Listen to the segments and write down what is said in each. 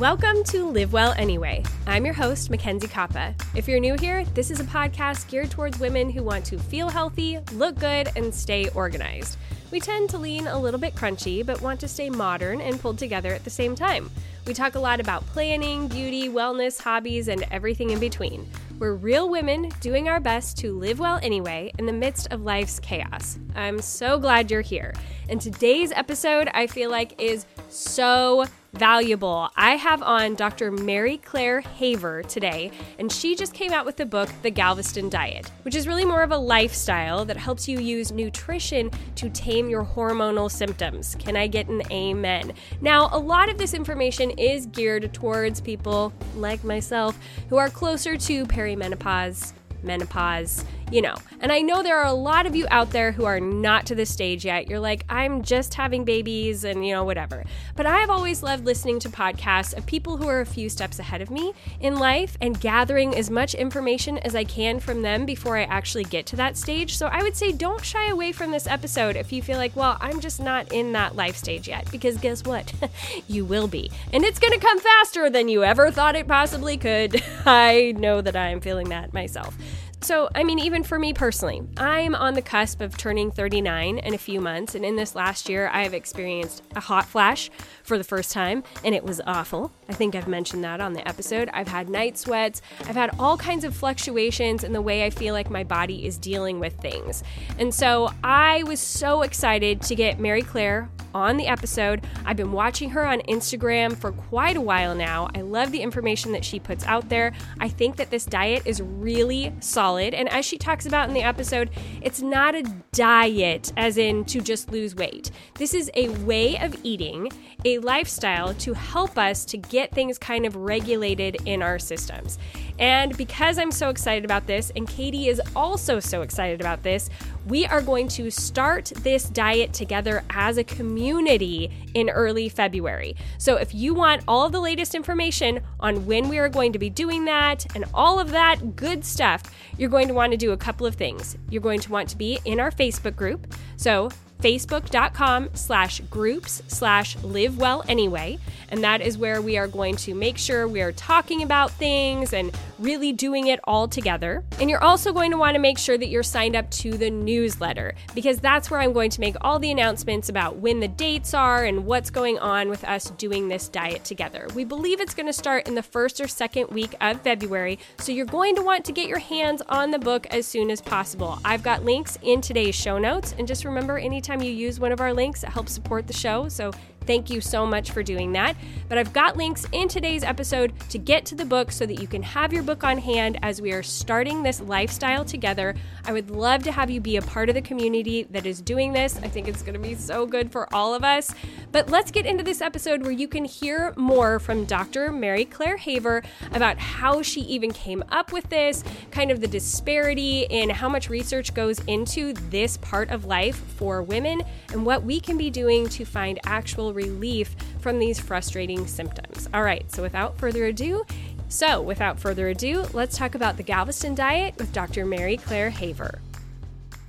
Welcome to Live Well Anyway. I'm your host, MacKenzie Koppa. If you're new here, this is a podcast geared towards women who want to feel healthy, look good, and stay organized. We tend to lean a little bit crunchy, but want to stay modern and pulled together at the same time. We talk a lot about planning, beauty, wellness, hobbies, and everything in between. We're real women doing our best to live well anyway in the midst of life's chaos. I'm so glad you're here. And today's episode, I feel like, is so valuable. I have on Dr. Mary Claire Haver today, and she just came out with the book, The Galveston Diet, which is really more of a lifestyle that helps you use nutrition to tame your hormonal symptoms. Can I get an amen? Now, a lot of this information is geared towards people like myself who are closer to perimenopause menopause, you know. And I know there are a lot of you out there who are not to this stage yet. You're like, I'm just having babies and, you know, whatever. But I have always loved listening to podcasts of people who are a few steps ahead of me in life and gathering as much information as I can from them before I actually get to that stage. So I would say don't shy away from this episode if you feel like, well, I'm just not in that life stage yet. Because guess what? you will be. And it's going to come faster than you ever thought it possibly could. I know that I am feeling that myself. So, I mean, even for me personally, I'm on the cusp of turning 39 in a few months, and in this last year, I have experienced a hot flash for the first time, and it was awful. I think I've mentioned that on the episode. I've had night sweats, I've had all kinds of fluctuations in the way I feel like my body is dealing with things. And so, I was so excited to get Mary Claire on the episode. I've been watching her on Instagram for quite a while now. I love the information that she puts out there. I think that this diet is really solid. And as she talks about in the episode, it's not a diet, as in to just lose weight. This is a way of eating, a lifestyle to help us to get things kind of regulated in our systems. And because I'm so excited about this, and Katie is also so excited about this, we are going to start this diet together as a community in early February. So if you want all the latest information on when we are going to be doing that and all of that good stuff, you're going to want to do a couple of things. You're going to want to be in our Facebook group. So facebook.com slash groups slash live well anyway. And that is where we are going to make sure we are talking about things and really doing it all together. And you're also going to want to make sure that you're signed up to the newsletter because that's where I'm going to make all the announcements about when the dates are and what's going on with us doing this diet together. We believe it's going to start in the first or second week of February, so you're going to want to get your hands on the book as soon as possible. I've got links in today's show notes, and just remember anytime you use one of our links, it helps support the show. So Thank you so much for doing that. But I've got links in today's episode to get to the book so that you can have your book on hand as we are starting this lifestyle together. I would love to have you be a part of the community that is doing this. I think it's going to be so good for all of us. But let's get into this episode where you can hear more from Dr. Mary Claire Haver about how she even came up with this, kind of the disparity in how much research goes into this part of life for women, and what we can be doing to find actual relief from these frustrating symptoms. All right, so without further ado, so without further ado, let's talk about the Galveston diet with Dr. Mary Claire Haver.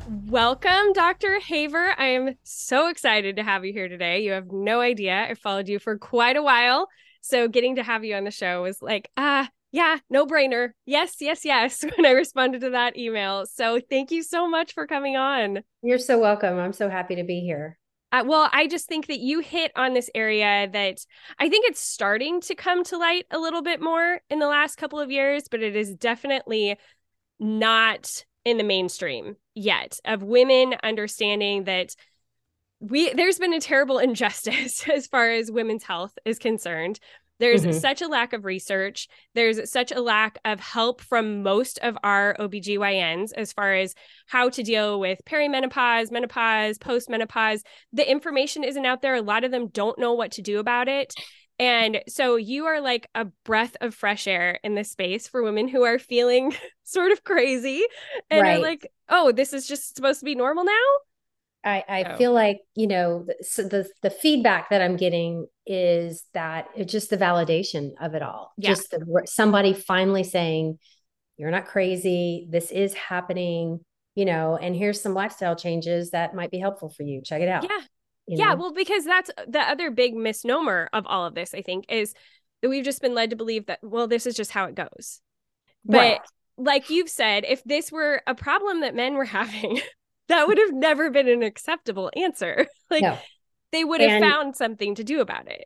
Welcome, Dr. Haver. I am so excited to have you here today. You have no idea. I followed you for quite a while. So getting to have you on the show was like, ah, yeah, no brainer. Yes, yes, yes. When I responded to that email. So thank you so much for coming on. You're so welcome. I'm so happy to be here. Uh, well, I just think that you hit on this area that I think it's starting to come to light a little bit more in the last couple of years, but it is definitely not in the mainstream yet of women understanding that we there's been a terrible injustice as far as women's health is concerned There's mm-hmm. such a lack of research. There's such a lack of help from most of our OBGYNs as far as how to deal with perimenopause, menopause, postmenopause. The information isn't out there. A lot of them don't know what to do about it. And so you are like a breath of fresh air in this space for women who are feeling sort of crazy and right. are like, oh, this is just supposed to be normal now. I, I oh. feel like you know the, the, the feedback that I'm getting is that it's just the validation of it all. Yeah. Just the, somebody finally saying, "You're not crazy. This is happening." You know, and here's some lifestyle changes that might be helpful for you. Check it out. Yeah, you yeah. Well, because that's the other big misnomer of all of this. I think is that we've just been led to believe that well, this is just how it goes. But right. like you've said, if this were a problem that men were having that would have never been an acceptable answer. like no. they would have and, found something to do about it.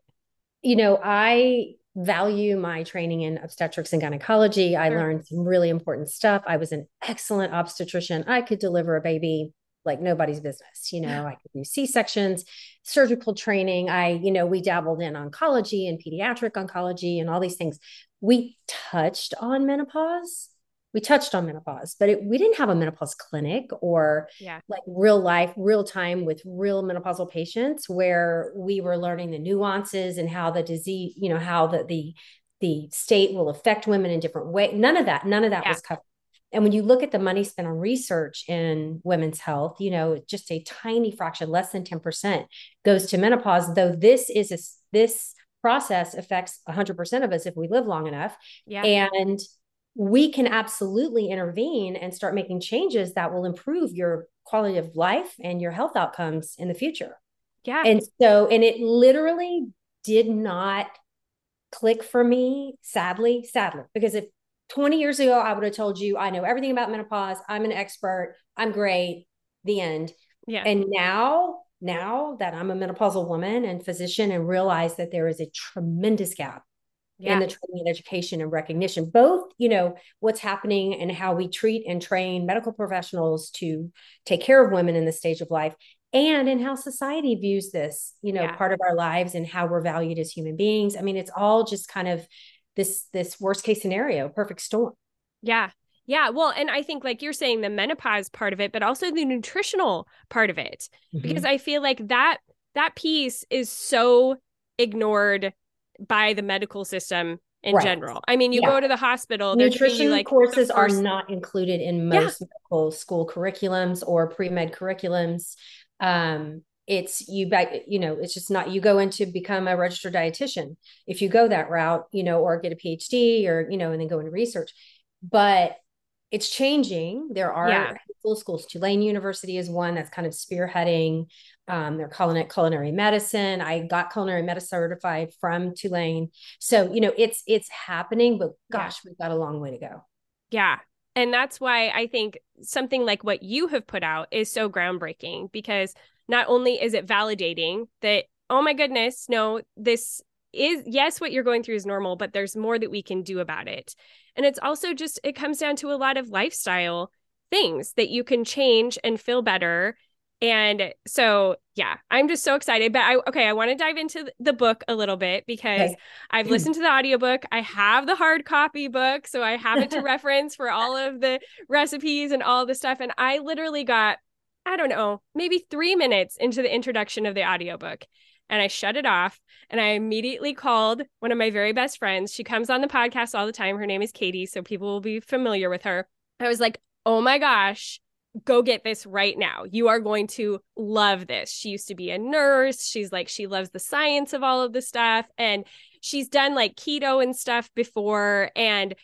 You know, I value my training in obstetrics and gynecology. I learned some really important stuff. I was an excellent obstetrician. I could deliver a baby like nobody's business. You know, I could do C sections, surgical training. I, you know, we dabbled in oncology and pediatric oncology and all these things. We touched on menopause, we touched on menopause, but it, we didn't have a menopause clinic or yeah. like real life, real time with real menopausal patients where we were learning the nuances and how the disease, you know, how the the the state will affect women in different ways. None of that, none of that yeah. was covered. And when you look at the money spent on research in women's health, you know, just a tiny fraction, less than 10% goes to menopause, though this is a, this process affects 100% of us if we live long enough. Yeah. And we can absolutely intervene and start making changes that will improve your quality of life and your health outcomes in the future. Yeah. And so, and it literally did not click for me, sadly, sadly, because if 20 years ago I would have told you I know everything about menopause, I'm an expert, I'm great, the end. Yeah. And now, now that I'm a menopausal woman and physician and realize that there is a tremendous gap yeah. in the training and education and recognition both you know what's happening and how we treat and train medical professionals to take care of women in this stage of life and in how society views this you know yeah. part of our lives and how we're valued as human beings i mean it's all just kind of this this worst case scenario perfect storm yeah yeah well and i think like you're saying the menopause part of it but also the nutritional part of it mm-hmm. because i feel like that that piece is so ignored by the medical system in right. general. I mean, you yeah. go to the hospital, nutrition like courses first... are not included in most yeah. medical school curriculums or pre-med curriculums. Um, it's you you know it's just not you go into become a registered dietitian if you go that route you know or get a phd or you know and then go into research but it's changing there are yeah. schools tulane university is one that's kind of spearheading um, they're calling it culinary medicine. I got culinary medicine certified from Tulane. So, you know, it's it's happening, but gosh, yeah. we've got a long way to go. Yeah. And that's why I think something like what you have put out is so groundbreaking because not only is it validating that, oh my goodness, no, this is, yes, what you're going through is normal, but there's more that we can do about it. And it's also just, it comes down to a lot of lifestyle things that you can change and feel better and so, yeah, I'm just so excited. But I, okay, I want to dive into the book a little bit because okay. I've mm. listened to the audiobook. I have the hard copy book. So I have it to reference for all of the recipes and all the stuff. And I literally got, I don't know, maybe three minutes into the introduction of the audiobook. And I shut it off and I immediately called one of my very best friends. She comes on the podcast all the time. Her name is Katie. So people will be familiar with her. I was like, oh my gosh go get this right now. You are going to love this. She used to be a nurse. She's like, she loves the science of all of the stuff. And she's done like keto and stuff before. And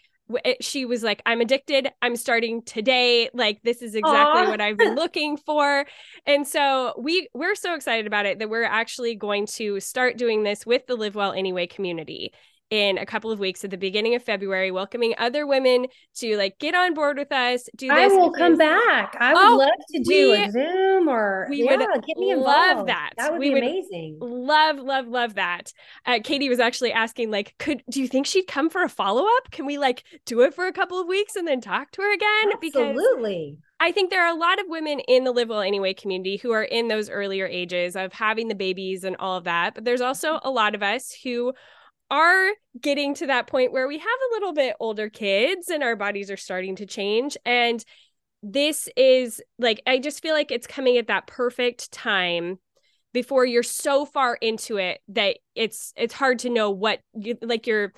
she was like, I'm addicted. I'm starting today. Like, this is exactly Aww. what I've been looking for. And so we we're so excited about it that we're actually going to start doing this with the Live Well Anyway community in a couple of weeks at the beginning of February, welcoming other women to like get on board with us. Do this. I will because, come back. I would oh, love to do we, a Zoom or we yeah, would get me involved. Love that. That would we be would amazing. Love, love, love that. Uh, Katie was actually asking, like, could do you think she'd come for a follow up? Can we like do it for a couple of weeks and then talk to her again? Absolutely. Because I think there are a lot of women in the Live Well Anyway community who are in those earlier ages of having the babies and all of that. But there's also a lot of us who are getting to that point where we have a little bit older kids and our bodies are starting to change. And this is like, I just feel like it's coming at that perfect time before you're so far into it that it's it's hard to know what you like you're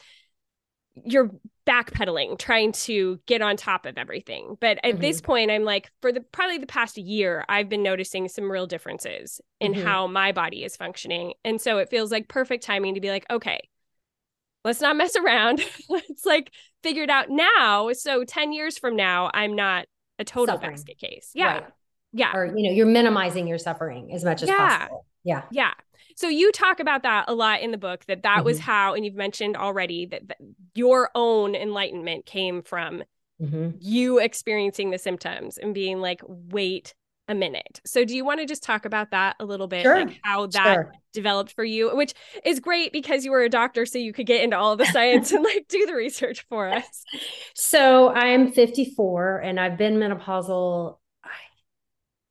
you're backpedaling trying to get on top of everything but at mm-hmm. this point i'm like for the probably the past year i've been noticing some real differences in mm-hmm. how my body is functioning and so it feels like perfect timing to be like okay let's not mess around let's like figure it out now so 10 years from now i'm not a total Suffering. basket case yeah right. yeah or you know you're minimizing your suffering as much as yeah. possible yeah yeah so you talk about that a lot in the book that that mm-hmm. was how and you've mentioned already that, that your own enlightenment came from mm-hmm. you experiencing the symptoms and being like wait a minute. So do you want to just talk about that a little bit sure. like how that sure. developed for you which is great because you were a doctor so you could get into all the science and like do the research for us. So I'm 54 and I've been menopausal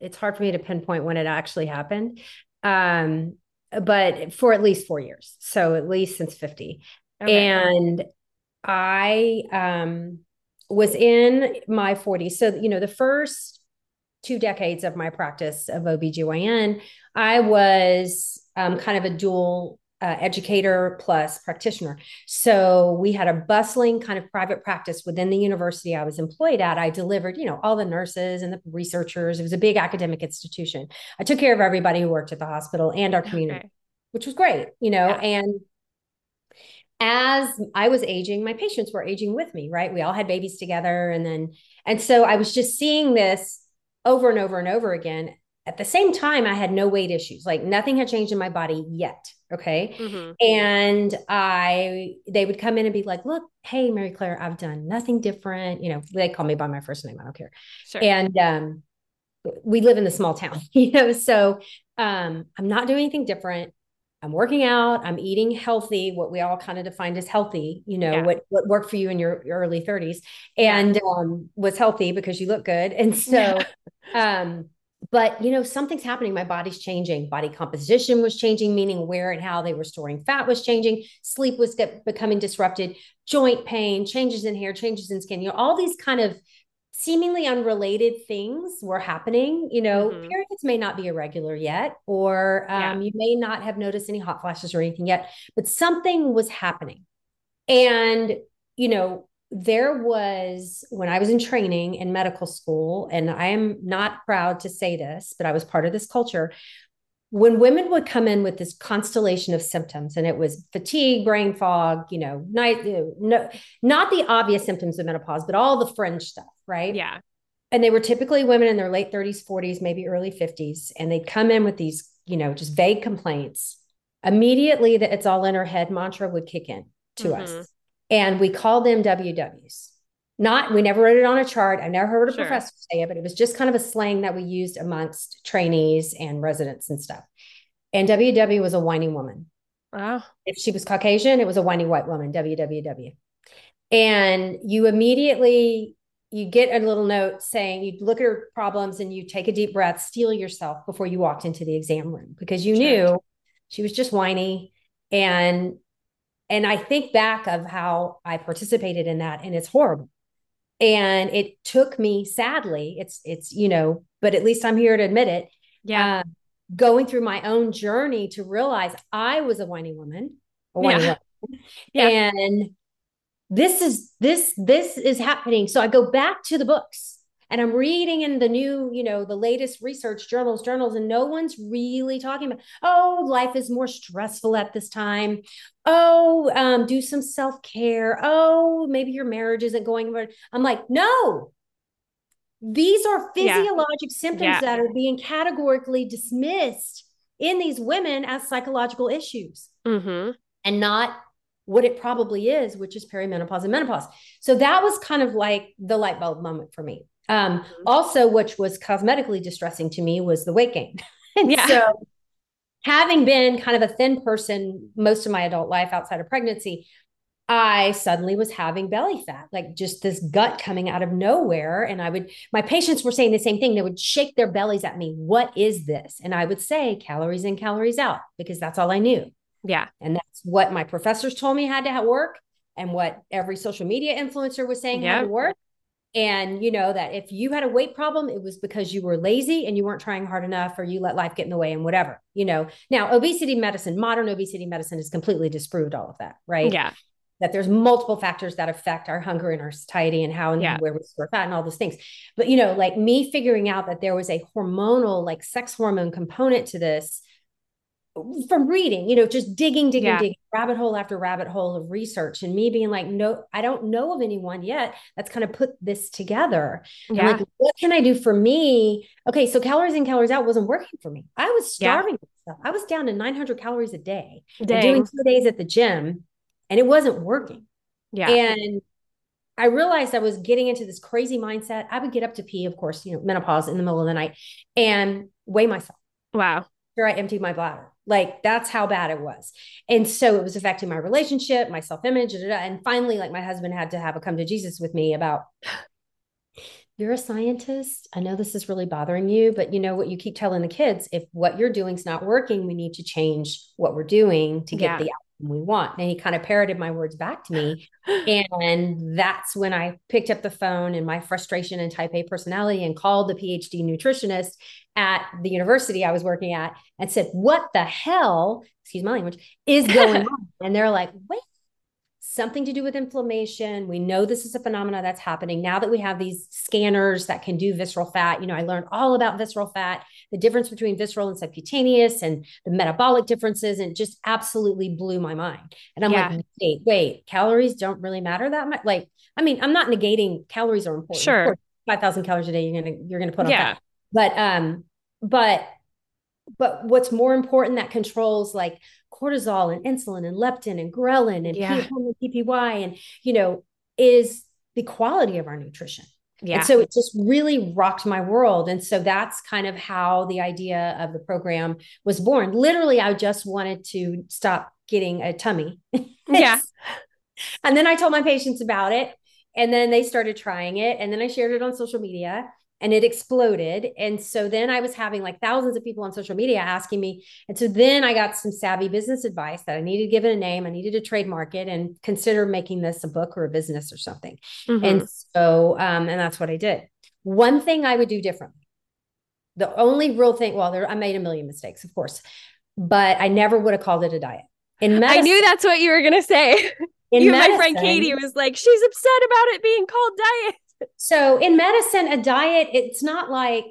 it's hard for me to pinpoint when it actually happened. Um but for at least four years. So at least since 50. Okay. And I um, was in my 40s. So, you know, the first two decades of my practice of OBGYN, I was um, kind of a dual uh, educator plus practitioner. So we had a bustling kind of private practice within the university I was employed at. I delivered, you know, all the nurses and the researchers. It was a big academic institution. I took care of everybody who worked at the hospital and our community, okay. which was great, you know, yeah. and as I was aging, my patients were aging with me, right? We all had babies together. And then, and so I was just seeing this over and over and over again. At the same time, I had no weight issues. Like nothing had changed in my body yet. Okay. Mm-hmm. And I, they would come in and be like, look, hey, Mary Claire, I've done nothing different. You know, they call me by my first name. I don't care. Sure. And, um, we live in the small town, you know, so, um, I'm not doing anything different. I'm working out, I'm eating healthy, what we all kind of defined as healthy, you know, yeah. what what worked for you in your, your early 30s and um, was healthy because you look good. And so yeah. um but you know something's happening my body's changing body composition was changing meaning where and how they were storing fat was changing sleep was get, becoming disrupted joint pain changes in hair changes in skin you know all these kind of seemingly unrelated things were happening you know mm-hmm. periods may not be irregular yet or um, yeah. you may not have noticed any hot flashes or anything yet but something was happening and you know there was when I was in training in medical school, and I am not proud to say this, but I was part of this culture. When women would come in with this constellation of symptoms, and it was fatigue, brain fog, you know, night, no, not the obvious symptoms of menopause, but all the fringe stuff, right? Yeah. And they were typically women in their late 30s, 40s, maybe early 50s, and they'd come in with these, you know, just vague complaints. Immediately, that it's all in her head mantra would kick in to mm-hmm. us and we called them WWs. Not, we never wrote it on a chart. I never heard a sure. professor say it, but it was just kind of a slang that we used amongst trainees and residents and stuff. And WW was a whiny woman. Wow. If she was Caucasian, it was a whiny white woman, WWW. And you immediately you get a little note saying you look at her problems and you take a deep breath, steel yourself before you walked into the exam room because you sure. knew she was just whiny and and I think back of how I participated in that and it's horrible. And it took me sadly, it's it's you know, but at least I'm here to admit it. Yeah. Uh, going through my own journey to realize I was a whiny woman, a whiny yeah. woman. Yeah. And this is this this is happening. So I go back to the books and I'm reading in the new, you know, the latest research journals, journals, and no one's really talking about, oh, life is more stressful at this time. Oh, um, do some self care. Oh, maybe your marriage isn't going. I'm like, no, these are physiologic yeah. symptoms yeah. that are being categorically dismissed in these women as psychological issues mm-hmm. and not what it probably is, which is perimenopause and menopause. So that was kind of like the light bulb moment for me. Um, mm-hmm. also, which was cosmetically distressing to me, was the weight gain. yeah. So, having been kind of a thin person most of my adult life outside of pregnancy, I suddenly was having belly fat, like just this gut coming out of nowhere. And I would, my patients were saying the same thing. They would shake their bellies at me. What is this? And I would say calories in, calories out, because that's all I knew. Yeah. And that's what my professors told me had to work and what every social media influencer was saying yep. had to work. And you know that if you had a weight problem, it was because you were lazy and you weren't trying hard enough or you let life get in the way and whatever, you know. Now, obesity medicine, modern obesity medicine has completely disproved all of that, right? Yeah. That there's multiple factors that affect our hunger and our satiety and how and yeah. where we store fat and all those things. But you know, like me figuring out that there was a hormonal, like sex hormone component to this from reading, you know, just digging, digging, yeah. digging, rabbit hole after rabbit hole of research, and me being like, no, I don't know of anyone yet that's kind of put this together. Yeah. like, what can I do for me? Okay, so calories in, calories out wasn't working for me. I was starving. Yeah. I was down to 900 calories a day, doing two days at the gym, and it wasn't working. Yeah. And I realized I was getting into this crazy mindset. I would get up to pee, of course, you know, menopause in the middle of the night and weigh myself. Wow. After I emptied my bladder. Like that's how bad it was. And so it was affecting my relationship, my self image. And finally, like my husband had to have a come to Jesus with me about you're a scientist. I know this is really bothering you, but you know what you keep telling the kids if what you're doing is not working, we need to change what we're doing to get yeah. the we want. And he kind of parroted my words back to me. and that's when I picked up the phone and my frustration and type A personality and called the PhD nutritionist at the university I was working at and said, What the hell, excuse my language, is going on? And they're like, Wait something to do with inflammation. We know this is a phenomena that's happening now that we have these scanners that can do visceral fat. You know, I learned all about visceral fat, the difference between visceral and subcutaneous, and the metabolic differences, and just absolutely blew my mind. And I'm yeah. like, wait, wait, calories don't really matter that much. Like, I mean, I'm not negating calories are important. Sure, five thousand calories a day, you're gonna you're gonna put on yeah. fat. But um, but but what's more important that controls like cortisol and insulin and leptin and ghrelin and yeah. PYY and you know is the quality of our nutrition. Yeah. And so it just really rocked my world. And so that's kind of how the idea of the program was born. Literally, I just wanted to stop getting a tummy. yeah. and then I told my patients about it. And then they started trying it. And then I shared it on social media and it exploded. And so then I was having like thousands of people on social media asking me. And so then I got some savvy business advice that I needed to give it a name. I needed to trademark it and consider making this a book or a business or something. Mm-hmm. And so, um, and that's what I did. One thing I would do differently. The only real thing, well, there, I made a million mistakes, of course, but I never would have called it a diet. In medicine, I knew that's what you were going to say. In you, medicine, my friend Katie was like, she's upset about it being called diet so in medicine, a diet, it's not like,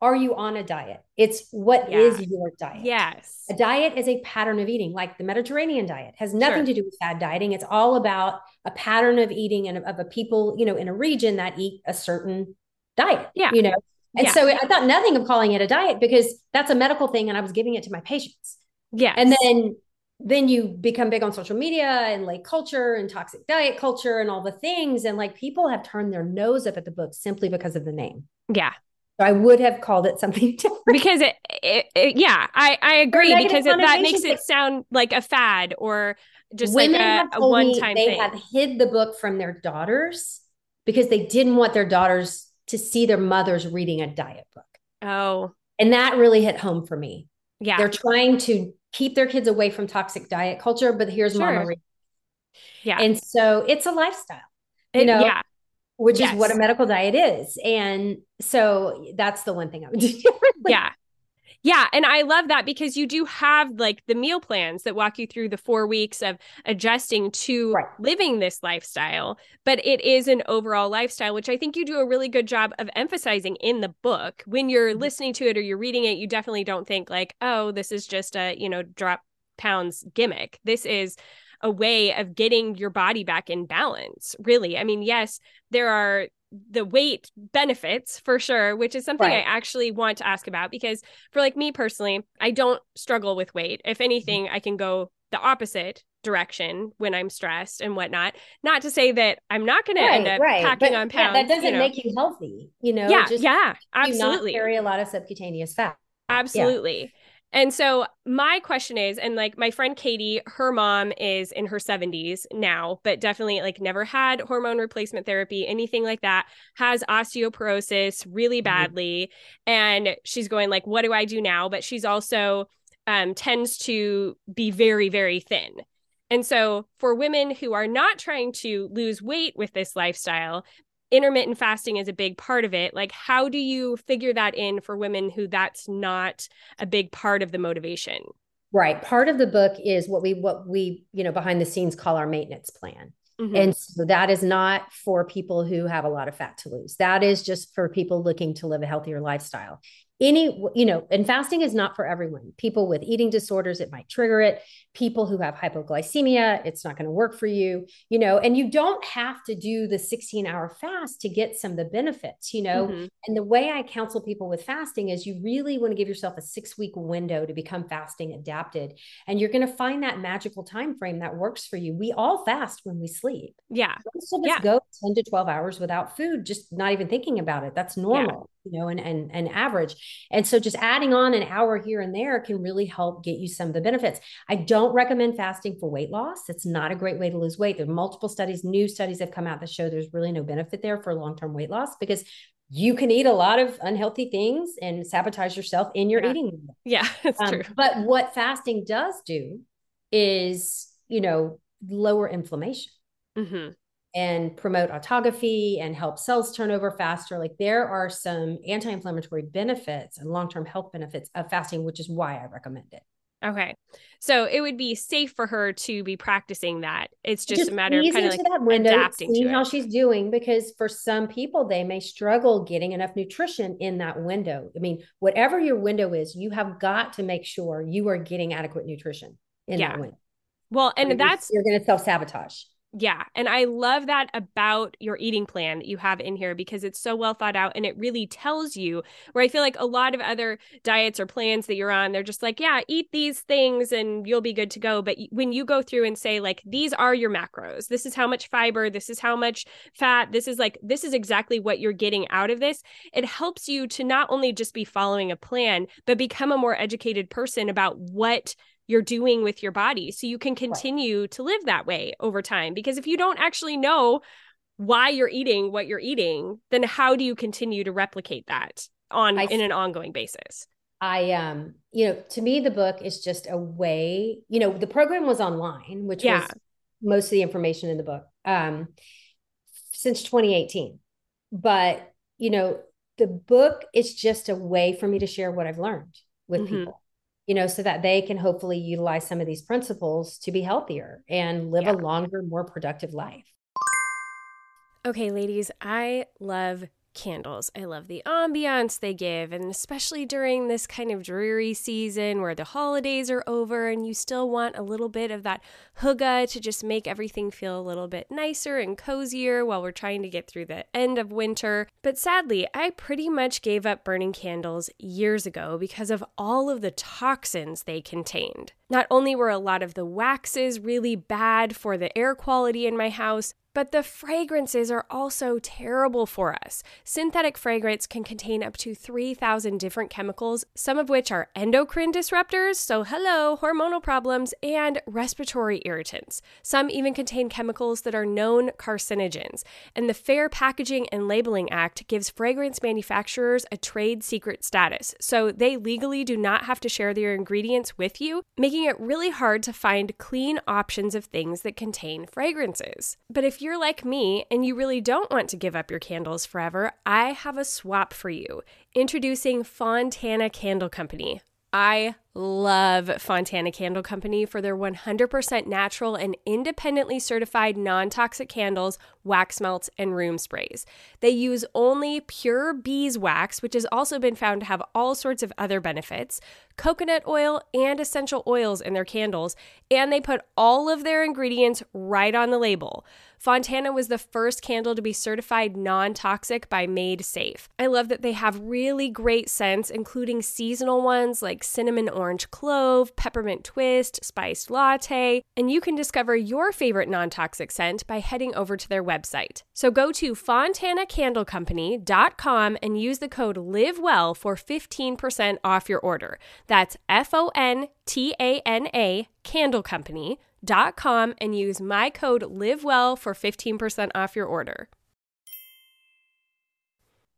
are you on a diet? It's what yeah. is your diet? Yes. A diet is a pattern of eating, like the Mediterranean diet has nothing sure. to do with fad dieting. It's all about a pattern of eating and of a people, you know, in a region that eat a certain diet. Yeah. You know, and yeah. so I thought nothing of calling it a diet because that's a medical thing and I was giving it to my patients. Yeah. And then then you become big on social media and like culture and toxic diet culture and all the things. And like people have turned their nose up at the book simply because of the name. Yeah. So I would have called it something different. Because it, it, it yeah, I, I agree because it, that makes it sound like a fad or just like a, a one time They thing. have hid the book from their daughters because they didn't want their daughters to see their mothers reading a diet book. Oh. And that really hit home for me. Yeah. They're trying to keep their kids away from toxic diet culture, but here's sure. mama. Yeah. And so it's a lifestyle, you know, yeah. which yes. is what a medical diet is. And so that's the one thing I would do. yeah. Yeah. And I love that because you do have like the meal plans that walk you through the four weeks of adjusting to right. living this lifestyle. But it is an overall lifestyle, which I think you do a really good job of emphasizing in the book. When you're mm-hmm. listening to it or you're reading it, you definitely don't think like, oh, this is just a, you know, drop pounds gimmick. This is a way of getting your body back in balance, really. I mean, yes, there are the weight benefits for sure, which is something right. I actually want to ask about because for like me personally, I don't struggle with weight. If mm-hmm. anything, I can go the opposite direction when I'm stressed and whatnot. Not to say that I'm not going right, to end up right. packing but, on pounds. Yeah, that doesn't you know. make you healthy, you know. Yeah, just, yeah, absolutely. carry a lot of subcutaneous fat. Absolutely. Yeah. And so my question is, and like my friend Katie, her mom is in her 70s now, but definitely like never had hormone replacement therapy, anything like that, has osteoporosis really mm-hmm. badly. Mm-hmm. And she's going like, what do I do now? But she's also um, tends to be very, very thin. And so, for women who are not trying to lose weight with this lifestyle, intermittent fasting is a big part of it. Like, how do you figure that in for women who that's not a big part of the motivation? Right. Part of the book is what we what we, you know, behind the scenes call our maintenance plan. Mm-hmm. And so that is not for people who have a lot of fat to lose. That is just for people looking to live a healthier lifestyle any you know and fasting is not for everyone. People with eating disorders it might trigger it. People who have hypoglycemia it's not going to work for you you know and you don't have to do the 16 hour fast to get some of the benefits you know? Mm-hmm. and the way i counsel people with fasting is you really want to give yourself a 6 week window to become fasting adapted and you're going to find that magical time frame that works for you. We all fast when we sleep. Yeah. Most of us yeah. go 10 to 12 hours without food just not even thinking about it. That's normal you know, and and and average. And so just adding on an hour here and there can really help get you some of the benefits. I don't recommend fasting for weight loss. It's not a great way to lose weight. There are multiple studies, new studies have come out that show there's really no benefit there for long-term weight loss because you can eat a lot of unhealthy things and sabotage yourself in your yeah. eating. Yeah, that's um, true. But what fasting does do is, you know, lower inflammation. Mm-hmm and promote autophagy and help cells turn over faster. Like there are some anti inflammatory benefits and long term health benefits of fasting, which is why I recommend it. Okay. So it would be safe for her to be practicing that. It's just, just a matter of kind of like that window, adapting seeing how she's doing because for some people they may struggle getting enough nutrition in that window. I mean, whatever your window is, you have got to make sure you are getting adequate nutrition in yeah. that window. Well, and that's you're going to self sabotage. Yeah. And I love that about your eating plan that you have in here because it's so well thought out and it really tells you where I feel like a lot of other diets or plans that you're on, they're just like, yeah, eat these things and you'll be good to go. But when you go through and say, like, these are your macros, this is how much fiber, this is how much fat, this is like, this is exactly what you're getting out of this, it helps you to not only just be following a plan, but become a more educated person about what you're doing with your body so you can continue right. to live that way over time because if you don't actually know why you're eating what you're eating then how do you continue to replicate that on I, in an ongoing basis i um you know to me the book is just a way you know the program was online which yeah. was most of the information in the book um since 2018 but you know the book is just a way for me to share what i've learned with mm-hmm. people you know, so that they can hopefully utilize some of these principles to be healthier and live yeah. a longer, more productive life. Okay, ladies, I love candles. I love the ambiance they give, and especially during this kind of dreary season where the holidays are over and you still want a little bit of that hygge to just make everything feel a little bit nicer and cozier while we're trying to get through the end of winter. But sadly, I pretty much gave up burning candles years ago because of all of the toxins they contained. Not only were a lot of the waxes really bad for the air quality in my house, but the fragrances are also terrible for us. Synthetic fragrance can contain up to 3,000 different chemicals, some of which are endocrine disruptors, so hello, hormonal problems, and respiratory irritants. Some even contain chemicals that are known carcinogens. And the Fair Packaging and Labeling Act gives fragrance manufacturers a trade secret status, so they legally do not have to share their ingredients with you, making it really hard to find clean options of things that contain fragrances. But if you're like me and you really don't want to give up your candles forever, I have a swap for you. Introducing Fontana Candle Company. I love Fontana Candle Company for their 100% natural and independently certified non toxic candles, wax melts, and room sprays. They use only pure beeswax, which has also been found to have all sorts of other benefits, coconut oil, and essential oils in their candles, and they put all of their ingredients right on the label. Fontana was the first candle to be certified non toxic by Made Safe. I love that they have really great scents, including seasonal ones like cinnamon orange clove, peppermint twist, spiced latte, and you can discover your favorite non toxic scent by heading over to their website. So go to fontanacandlecompany.com and use the code LIVEWELL for 15% off your order. That's F O N T A N A Candle Company and use my code LIVEWELL for 15% off your order.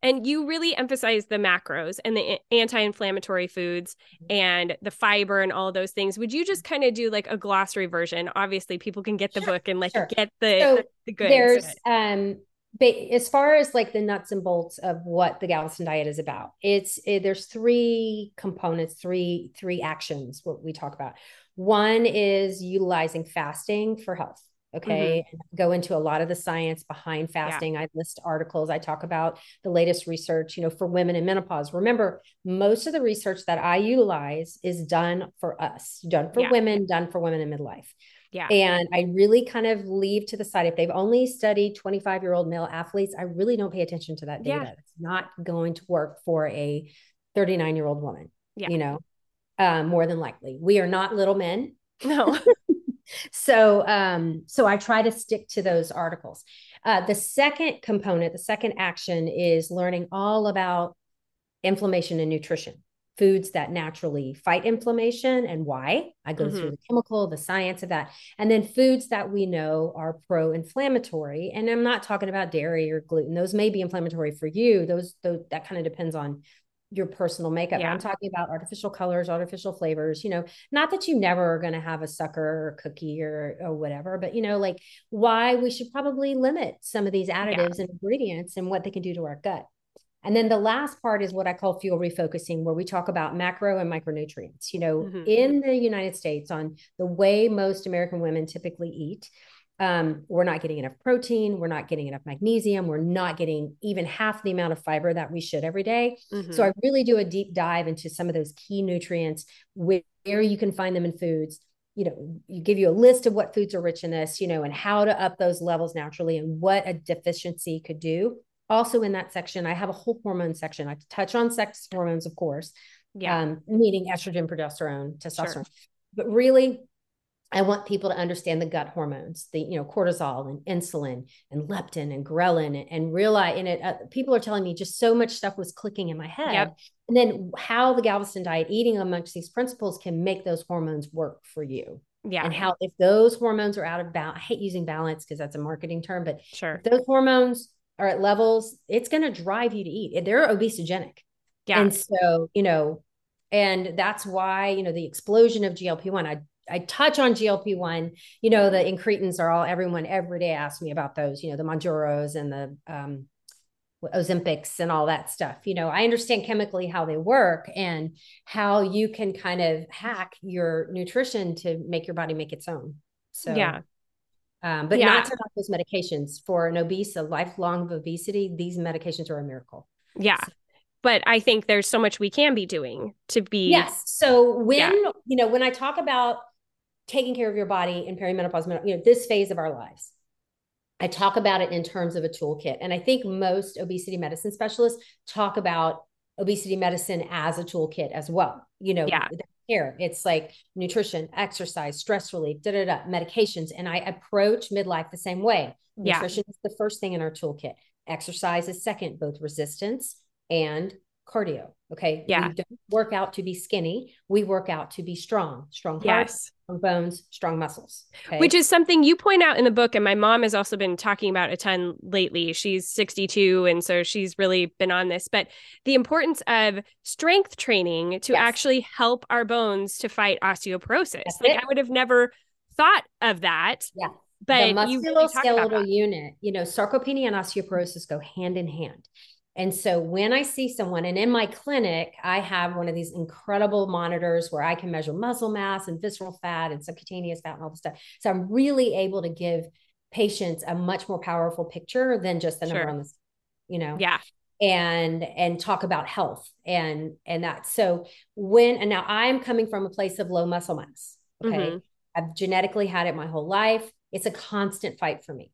And you really emphasize the macros and the anti-inflammatory foods mm-hmm. and the fiber and all those things. Would you just kind of do like a glossary version? Obviously, people can get the sure, book and like sure. get the so the goods. There's um as far as like the nuts and bolts of what the Galveston diet is about, it's it, there's three components, three three actions. What we talk about. One is utilizing fasting for health. Okay. Mm-hmm. Go into a lot of the science behind fasting. Yeah. I list articles. I talk about the latest research, you know, for women in menopause. Remember, most of the research that I utilize is done for us, done for yeah. women, done for women in midlife. Yeah. And I really kind of leave to the side if they've only studied 25 year old male athletes, I really don't pay attention to that data. Yeah. It's not going to work for a 39 year old woman, yeah. you know, um, more than likely. We are not little men. No. so um so i try to stick to those articles uh, the second component the second action is learning all about inflammation and nutrition foods that naturally fight inflammation and why. I go mm-hmm. through the chemical, the science of that. And then foods that we know are pro inflammatory. And I'm not talking about dairy or gluten. Those may be inflammatory for you. Those, those that kind of depends on your personal makeup. Yeah. I'm talking about artificial colors, artificial flavors, you know, not that you never are going to have a sucker or cookie or, or whatever, but you know, like why we should probably limit some of these additives yeah. and ingredients and what they can do to our gut. And then the last part is what I call fuel refocusing, where we talk about macro and micronutrients. You know, mm-hmm. in the United States, on the way most American women typically eat, um, we're not getting enough protein, we're not getting enough magnesium, we're not getting even half the amount of fiber that we should every day. Mm-hmm. So I really do a deep dive into some of those key nutrients, where you can find them in foods. You know, you give you a list of what foods are rich in this, you know, and how to up those levels naturally and what a deficiency could do also in that section, I have a whole hormone section. I touch on sex hormones, of course, yeah, um, meaning estrogen, progesterone, testosterone. Sure. But really, I want people to understand the gut hormones, the you know cortisol and insulin and leptin and ghrelin, and, and realize. And it, uh, people are telling me just so much stuff was clicking in my head. Yep. And then how the Galveston diet, eating amongst these principles, can make those hormones work for you. Yeah. And how if those hormones are out of balance, I hate using balance because that's a marketing term, but sure, those hormones are at levels, it's going to drive you to eat. They're obesogenic. Yeah. And so, you know, and that's why, you know, the explosion of GLP-1, I I touch on GLP-1, you know, the incretins are all everyone every day asks me about those, you know, the Mounjaros and the um Ozempics and all that stuff. You know, I understand chemically how they work and how you can kind of hack your nutrition to make your body make its own. So yeah, um, but yeah. not to those medications for an obese, a lifelong of obesity. These medications are a miracle. Yeah. So, but I think there's so much we can be doing to be. Yes. So when, yeah. you know, when I talk about taking care of your body in perimenopause, you know, this phase of our lives, I talk about it in terms of a toolkit. And I think most obesity medicine specialists talk about obesity medicine as a toolkit as well. You know, yeah care. It's like nutrition, exercise, stress relief, da da da, medications. And I approach midlife the same way. Yeah. Nutrition is the first thing in our toolkit. Exercise is second, both resistance and cardio. Okay. Yeah. We don't work out to be skinny. We work out to be strong, strong heart, yes. strong bones, strong muscles. Okay? Which is something you point out in the book. And my mom has also been talking about a ton lately. She's 62. And so she's really been on this. But the importance of strength training to yes. actually help our bones to fight osteoporosis. That's like it. I would have never thought of that. Yeah. But the musculoskeletal really unit, you know, sarcopenia and osteoporosis go hand in hand. And so when I see someone, and in my clinic, I have one of these incredible monitors where I can measure muscle mass and visceral fat and subcutaneous fat and all this stuff. So I'm really able to give patients a much more powerful picture than just the number sure. on the, you know? Yeah. And and talk about health and and that. So when and now I'm coming from a place of low muscle mass. Okay. Mm-hmm. I've genetically had it my whole life. It's a constant fight for me.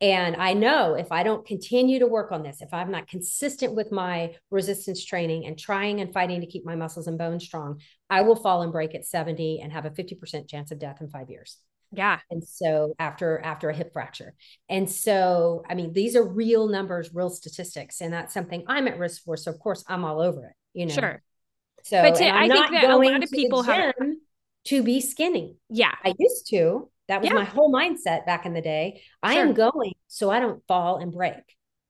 And I know if I don't continue to work on this, if I'm not consistent with my resistance training and trying and fighting to keep my muscles and bones strong, I will fall and break at 70 and have a 50% chance of death in five years. Yeah. And so after after a hip fracture. And so I mean these are real numbers, real statistics. And that's something I'm at risk for. So of course I'm all over it, you know. Sure. So but to, I think that a lot of people have to be skinny. Yeah. I used to. That was yeah. my whole mindset back in the day. I am going so I don't fall and break.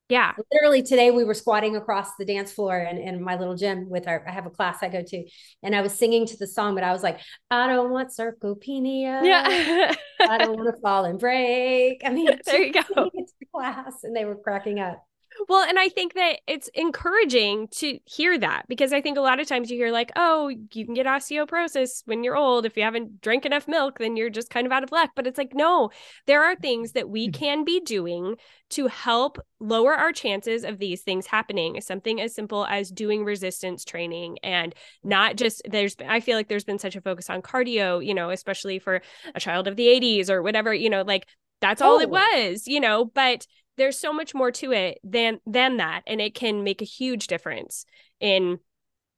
Yeah. Literally today we were squatting across the dance floor in, in my little gym with our I have a class I go to. And I was singing to the song, but I was like, I don't want sarcopenia. Yeah. I don't want to fall and break. I mean, there you go. It's class. And they were cracking up. Well, and I think that it's encouraging to hear that because I think a lot of times you hear like, oh, you can get osteoporosis when you're old. If you haven't drank enough milk, then you're just kind of out of luck. But it's like, no, there are things that we Mm-hmm. can be doing to help lower our chances of these things happening. Something as simple as doing resistance training and not just there's I feel like there's been such a focus on cardio, you know, especially for a child of the 80s or whatever, you know, like that's all it was, you know, but there's so much more to it than than that and it can make a huge difference in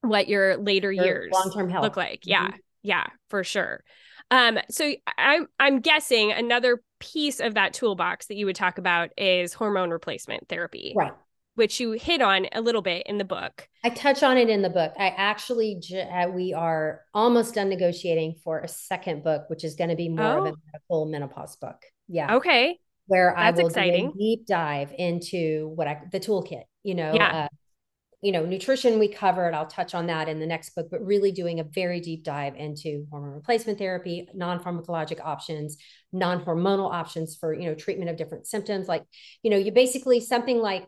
what your later Your years long-term health. look like yeah Mhm. yeah for sure um so i'm i'm guessing another piece of that toolbox that you would talk about is hormone replacement therapy Right. which you hit on a little bit in the book I touch on it in the book. I actually, j- uh, we are almost done negotiating for a second book, which is going to be more of Oh. a medical menopause book. Yeah. okay Where I That's will exciting. deep dive into what I, the toolkit, you know, Yeah. uh, you know, nutrition we covered. I'll touch on that in the next book, but really doing a very deep dive into hormone replacement therapy, non-pharmacologic options, non-hormonal options for, you know, treatment of different symptoms. Like, you know, you basically something like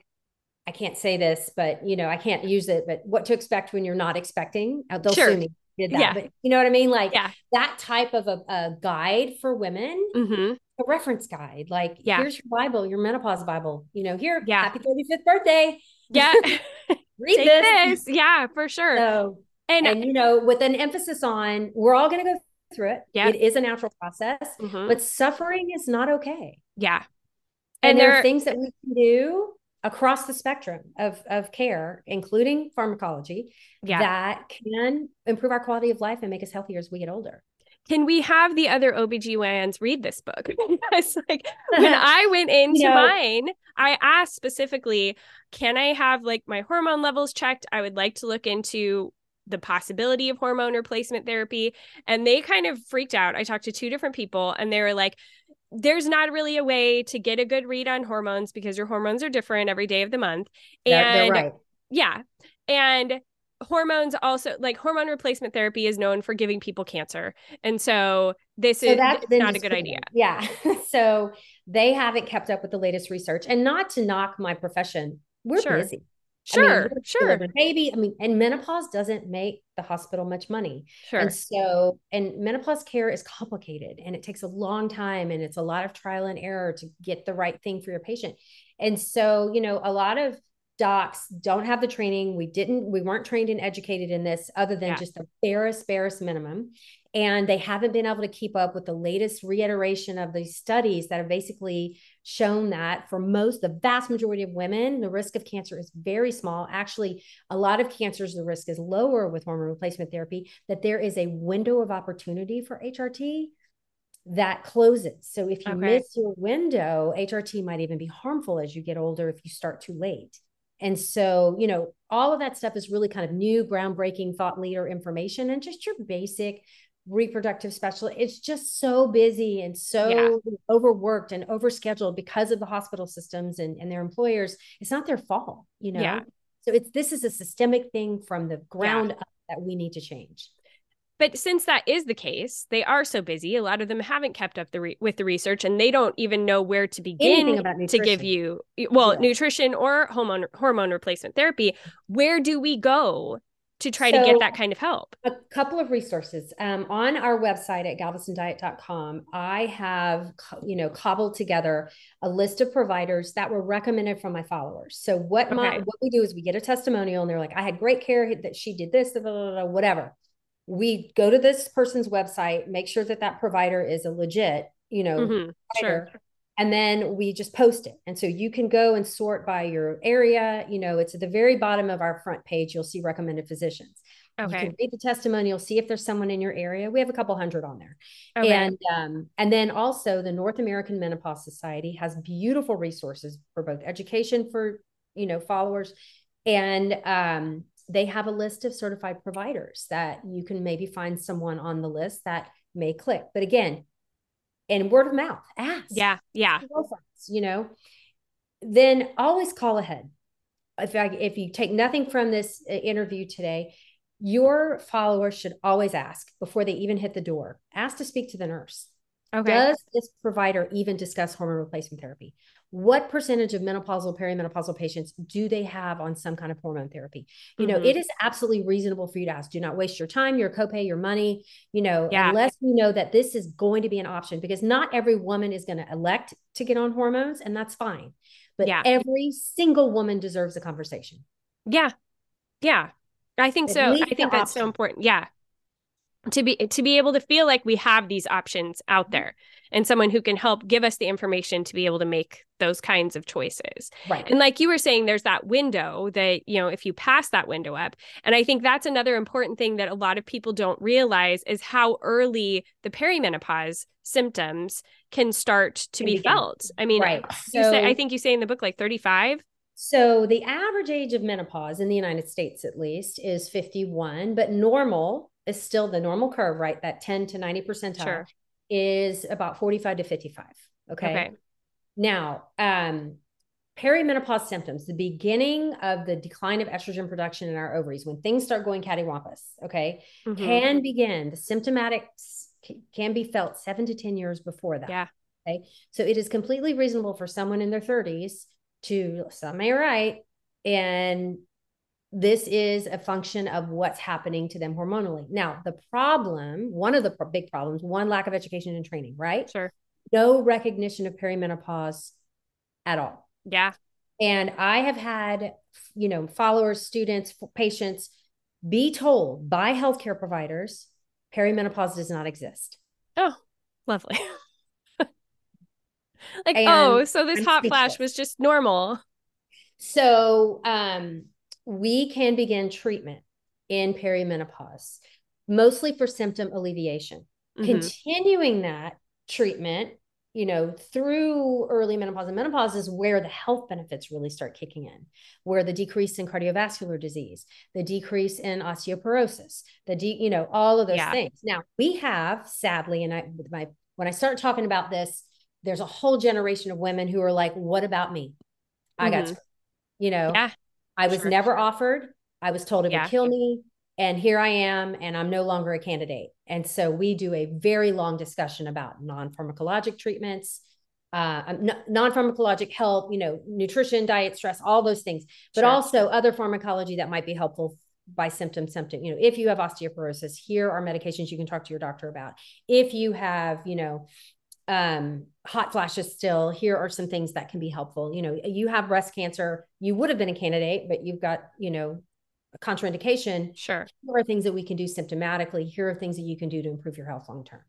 I can't say this, but you know, I can't use it, but what to expect when you're not expecting. Uh, They'll Sure. me. Did that, Yeah. but you know what I mean? Like Yeah. that type of a, a guide for women, mm-hmm. A reference guide. Like, Yeah. here's your Bible, your menopause Bible. You know, here, Yeah. happy 35th birthday. yeah Read this. this yeah for sure So, and, and you know, with an emphasis on we're all going to go through it. Yeah. It is a natural process, Mhm. but suffering is not okay. yeah And, And there there- are things that we can do across the spectrum of, of care, including pharmacology, yeah that can improve our quality of life and make us healthier as we get older. Can we have the other OBGYNs read this book? Because like when I went into know- mine, I asked specifically, can I have like my hormone levels checked? I would like to look into the possibility of hormone replacement therapy. And they kind of freaked out. I talked to two different people and they were like, there's not really a way to get a good read on hormones because your hormones are different every day of the month. They're, And they're right. yeah. And hormones also like hormone replacement therapy is known for giving people cancer. And so this So is not a good idea. Yeah. so they haven't kept up with the latest research. And not to knock my profession, we're Sure. busy. I mean, Sure, sure, baby. I mean, and menopause doesn't make the hospital much money. sure. And so, and menopause care is complicated and it takes a long time and it's a lot of trial and error to get the right thing for your patient. And so, you know, a lot of docs don't have the training. We didn't, we weren't trained and educated in this other than Yeah. just the barest, barest minimum. And they haven't been able to keep up with the latest reiteration of these studies that have basically shown that for most, the vast majority of women, the risk of cancer is very small. Actually, a lot of cancers, the risk is lower with hormone replacement therapy, that there is a window of opportunity for HRT that closes. So if you Okay. miss your window, HRT might even be harmful as you get older if you start too late. And so, you know, all of that stuff is really kind of new, groundbreaking thought leader information and just your basic reproductive specialist. It's just so busy and so overworked and overscheduled because of the hospital systems and, and their employers. It's not their fault, you know? Yeah. So it's this is a systemic thing from the ground up that we need to change. But since that is the case, they are so busy. A lot of them haven't kept up the re- with the research, and they don't even know where to begin to give you well Yeah. nutrition or hormone hormone replacement therapy. Where do we go to try to get that kind of help? A couple of resources um, on our website at galvestondiet.com. I have, you know, cobbled together a list of providers that were recommended from my followers. So what my what we do is we get a testimonial, and they're like, "I had great care that she did this, blah, blah, blah, whatever." We go to this person's website, make sure that that provider is a legit, you know, Mhm, Sure. provider, and then we just post it. And so you can go and sort by your area. You know, it's at the very bottom of our front page. You'll see recommended physicians. Okay. You can read the testimonial, see if there's someone in your area. We have a couple hundred on there. Okay. And um, and then also the North American Menopause Society has beautiful resources for both education for you know followers and um, they have a list of certified providers that you can maybe find someone on the list that may click. But again, and word of mouth, ask yeah. Yeah. you know. then always call ahead. If I, if you take nothing from this uh, interview today, your followers should always ask before they even hit the door. Ask to speak to the nurse. Okay. Does this provider even discuss hormone replacement therapy? What percentage of menopausal, perimenopausal patients do they have on some kind of hormone therapy? You mm-hmm. know, it is absolutely reasonable for you to ask. Do not waste your time, your copay, your money, you know, yeah. unless you know that this is going to be an option because not every woman is going to elect to get on hormones, and that's fine. But yeah. every single woman deserves a conversation. Yeah. Yeah. I think At so. I think that's option. so important. Yeah to be to be able to feel like we have these options out mm-hmm. there and someone who can help give us the information to be able to make those kinds of choices. Right. And like you were saying there's that window that you know if you pass that window up and I think that's another important thing that a lot of people don't realize is how early the perimenopause symptoms can start to be felt. I mean, right. so, say I think you say in the book like 35 so the average age of menopause in the United States at least is 51, but normal is still the normal curve, right? That 10 to 90 percentile sure. is about 45 to 55. Okay. okay. Now, um, perimenopause symptoms, the beginning of the decline of estrogen production in our ovaries, when things start going cattywampus, okay, mm-hmm. can begin. The symptomatics can be felt seven to 10 years before that. Yeah. Okay. So it is completely reasonable for someone in their 30s to, some may right, and this is a function of what's happening to them hormonally. Now, the problem, one of the big problems, one lack of education and training, right? Sure. No recognition of perimenopause at all. Yeah. And I have had, you know, followers, students, patients be told by healthcare providers perimenopause does not exist. Oh, lovely. like, and oh, so this I'm hot flash was just normal. So, um, we can begin treatment in perimenopause, mostly for symptom alleviation. Mm-hmm. Continuing that treatment, you know, through early menopause and menopause is where the health benefits really start kicking in, where the decrease in cardiovascular disease, the decrease in osteoporosis, the de- you know, all of those yeah. things. Now, we have sadly, and I my when I start talking about this, there's a whole generation of women who are like, what about me? I mm-hmm. got, you know, yeah. I was sure. never offered. I was told it yeah. would kill me. And here I am, and I'm no longer a candidate. And so we do a very long discussion about non pharmacologic treatments, uh, um, non pharmacologic help, you know, nutrition, diet, stress, all those things, but sure. also other pharmacology that might be helpful by symptom symptom you know if you have osteoporosis here are medications you can talk to your doctor about if you have you know um, hot flashes still here are some things that can be helpful you know you have breast cancer you would have been a candidate but you've got you know a contraindication sure here are things that we can do symptomatically here are things that you can do to improve your health long term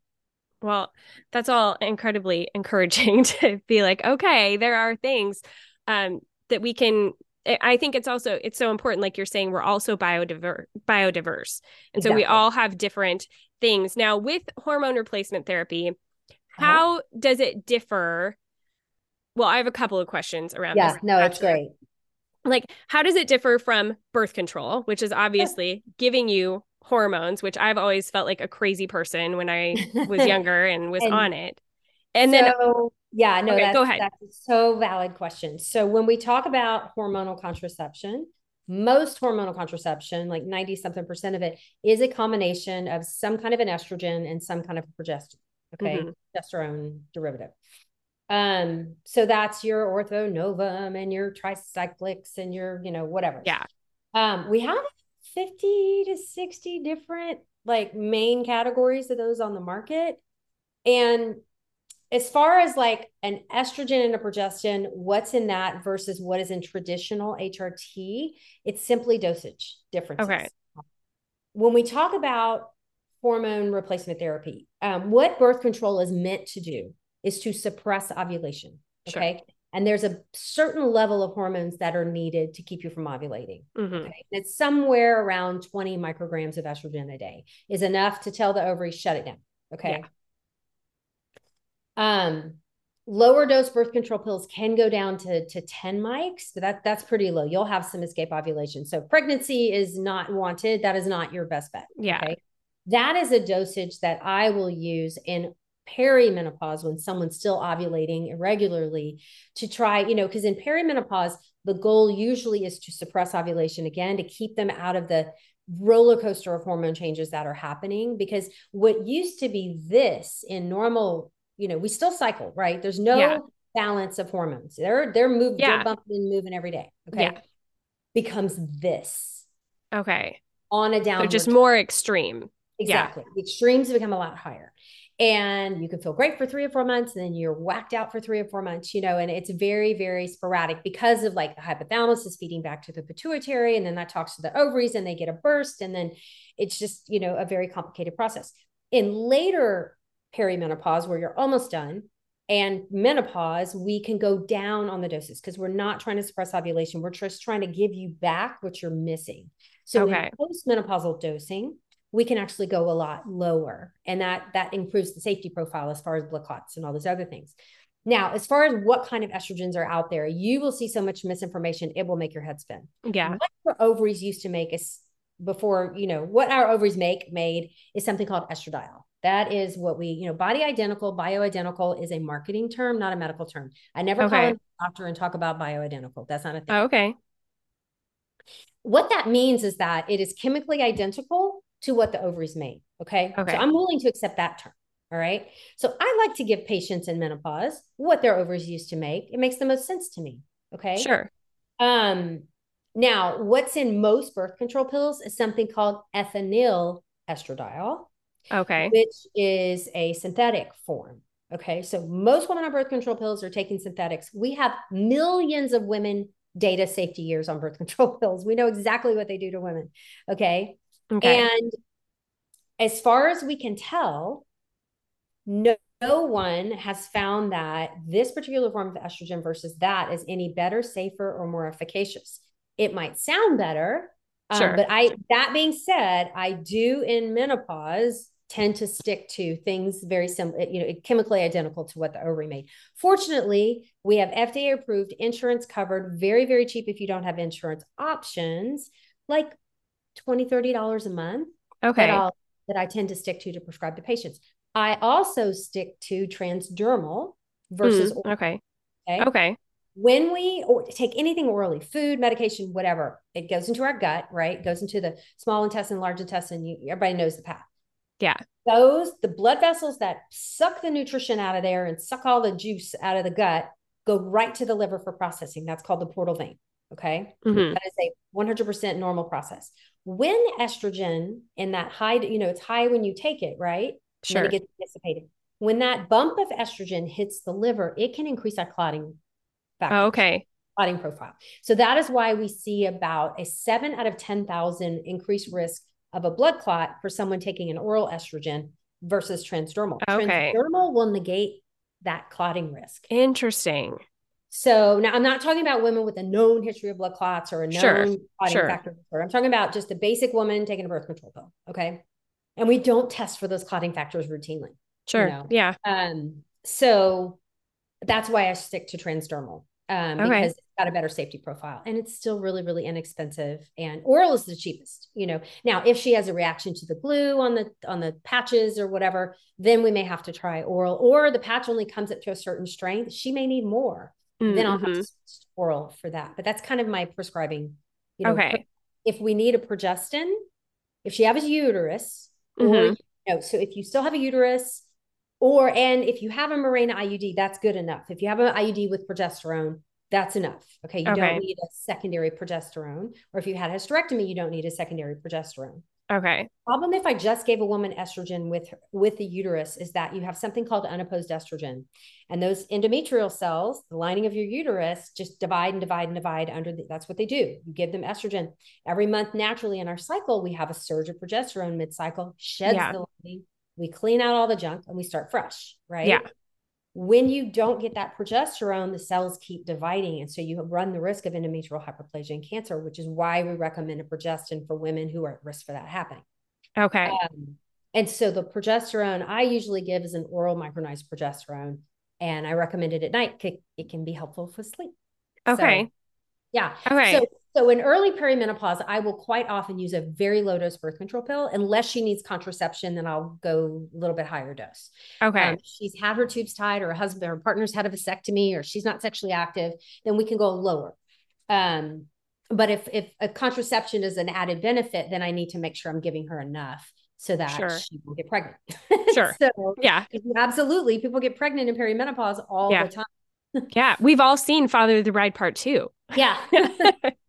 well that's all incredibly encouraging to be like okay there are things um, that we can I think it's also it's so important like you're saying we're also biodiverse biodiverse. And exactly. so we all have different things. Now with hormone replacement therapy. Uh-huh. How does it differ? Well, I have a couple of questions around yeah, this. no, it's great. Like, how does it differ from birth control, which is obviously giving you hormones, which I've always felt like a crazy person when I was younger and was and on it. And so, then yeah, no, okay, that's, go ahead. that's a so valid question. So when we talk about hormonal contraception, most hormonal contraception, like 90 something percent of it, is a combination of some kind of an estrogen and some kind of progesterone okay mm-hmm. progesterone derivative. Um so that's your ortho novum and your tricyclics and your you know whatever. Yeah. Um we have 50 to 60 different like main categories of those on the market. And as far as like an estrogen and a progestin what's in that versus what is in traditional hrt it's simply dosage differences. Okay. When we talk about hormone replacement therapy. Um, what birth control is meant to do is to suppress ovulation. Okay. Sure. And there's a certain level of hormones that are needed to keep you from ovulating. Mm-hmm. Okay. It's somewhere around 20 micrograms of estrogen a day is enough to tell the ovary shut it down. Okay. Yeah. Um, lower dose birth control pills can go down to, to 10 mics, but that, that's pretty low. You'll have some escape ovulation. So pregnancy is not wanted. That is not your best bet. Yeah. Okay? That is a dosage that I will use in perimenopause when someone's still ovulating irregularly to try, you know, because in perimenopause, the goal usually is to suppress ovulation again to keep them out of the roller coaster of hormone changes that are happening. Because what used to be this in normal, you know, we still cycle, right? There's no yeah. balance of hormones. They're they're moving, yeah. they're bumping and moving every day. Okay. Yeah. Becomes this. Okay. On a down. They're just more extreme. Exactly. Yeah. The extremes become a lot higher and you can feel great for three or four months and then you're whacked out for three or four months you know and it's very very sporadic because of like the hypothalamus is feeding back to the pituitary and then that talks to the ovaries and they get a burst and then it's just you know a very complicated process in later perimenopause where you're almost done and menopause we can go down on the doses because we're not trying to suppress ovulation we're just trying to give you back what you're missing so okay. postmenopausal dosing we can actually go a lot lower. And that that improves the safety profile as far as blood clots and all those other things. Now as far as what kind of estrogens are out there you will see so much misinformation it will make your head spin. Yeah. What our ovaries used to make is before you know what our ovaries make made is something called estradiol. That is what we you know body identical bioidentical is a marketing term not a medical term. I never okay. call a doctor and talk about bioidentical. That's not a thing. Oh, okay. What that means is that it is chemically identical to what the ovaries made. Okay. Okay. So I'm willing to accept that term. All right. So I like to give patients in menopause what their ovaries used to make. It makes the most sense to me. Okay. Sure. Um, now, what's in most birth control pills is something called ethinyl estradiol. Okay. Which is a synthetic form. Okay. So most women on birth control pills are taking synthetics. We have millions of women data safety years on birth control pills. We know exactly what they do to women. Okay. Okay. And as far as we can tell, no, no one has found that this particular form of estrogen versus that is any better, safer, or more efficacious. It might sound better, um, sure. Um, but I that being said, I do in menopause tend to stick to things very similar, you know, chemically identical to what the ovary made. Fortunately, we have FDA approved, insurance covered, very, very cheap if you don't have insurance options, like 20 $30 a month okay. That, that i tend to stick to to prescribe to patients. I also stick to transdermal versus mm, okay. okay? Okay. When we or take anything orally food medication whatever it goes into our gut right? It goes into the small intestine large intestine you, everybody knows the path. Yeah. Those the blood vessels that suck the nutrition out of there and suck all the juice out of the gut go right to the liver for processing. That's called the portal vein okay mm-hmm. that is a 100% normal process when estrogen in that high, you know, it's high when you take it, right? Sure. it gets dissipated. When that bump of estrogen hits the liver, it can increase that clotting factor. Oh, okay. Clotting profile. So that is why we see about a seven out of 10,000 increased risk of a blood clot for someone taking an oral estrogen versus transdermal. Okay. Transdermal will negate that clotting risk. Interesting. So now I'm not talking about women with a known history of blood clots or a known sure, clotting sure. factor I'm talking about just a basic woman taking a birth control pill. Okay. And we don't test for those clotting factors routinely. Sure. You know? Yeah. Um, so that's why I stick to transdermal. Um, okay. because it's got a better safety profile and it's still really, really inexpensive. And oral is the cheapest, you know. Now, if she has a reaction to the glue on the on the patches or whatever, then we may have to try oral, or the patch only comes up to a certain strength. She may need more mm-hmm. then I'll have to mm-hmm. for that. But that's kind of my prescribing. You know, okay. If we need a progestin, if she has a uterus, mm-hmm. or you know, so if you still have a uterus, or and if you have a Mirena IUD, that's good enough. If you have an IUD with progesterone, that's enough. Okay. You okay. don't need a secondary progesterone. Or if you had hysterectomy, you don't need a secondary progesterone. Okay. Problem if I just gave a woman estrogen with with the uterus is that you have something called unopposed estrogen, and those endometrial cells, the lining of your uterus, just divide and divide and divide under. The, that's what they do. You give them estrogen every month. Naturally, in our cycle, we have a surge of progesterone mid cycle, sheds yeah. the lining. We clean out all the junk and we start fresh. Right. Yeah when you don't get that progesterone, the cells keep dividing. And so you run the risk of endometrial hyperplasia and cancer, which is why we recommend a progestin for women who are at risk for that happening. Okay. Um, and so the progesterone I usually give is an oral micronized progesterone. And I recommend it at night. It, it can be helpful for sleep. Okay. So, yeah. Okay. So So in early perimenopause, I will quite often use a very low dose birth control pill. Unless she needs contraception, then I'll go a little bit higher dose. Okay. Um, she's had her tubes tied, or her husband, her partner's had a vasectomy, or she's not sexually active, then we can go lower. Um, but if if a contraception is an added benefit, then I need to make sure I'm giving her enough so that Sure. she will get pregnant. Sure. so Yeah. absolutely, people get pregnant in perimenopause all Yeah. the time. Yeah. We've all seen Father of the Bride Part 2. Yeah.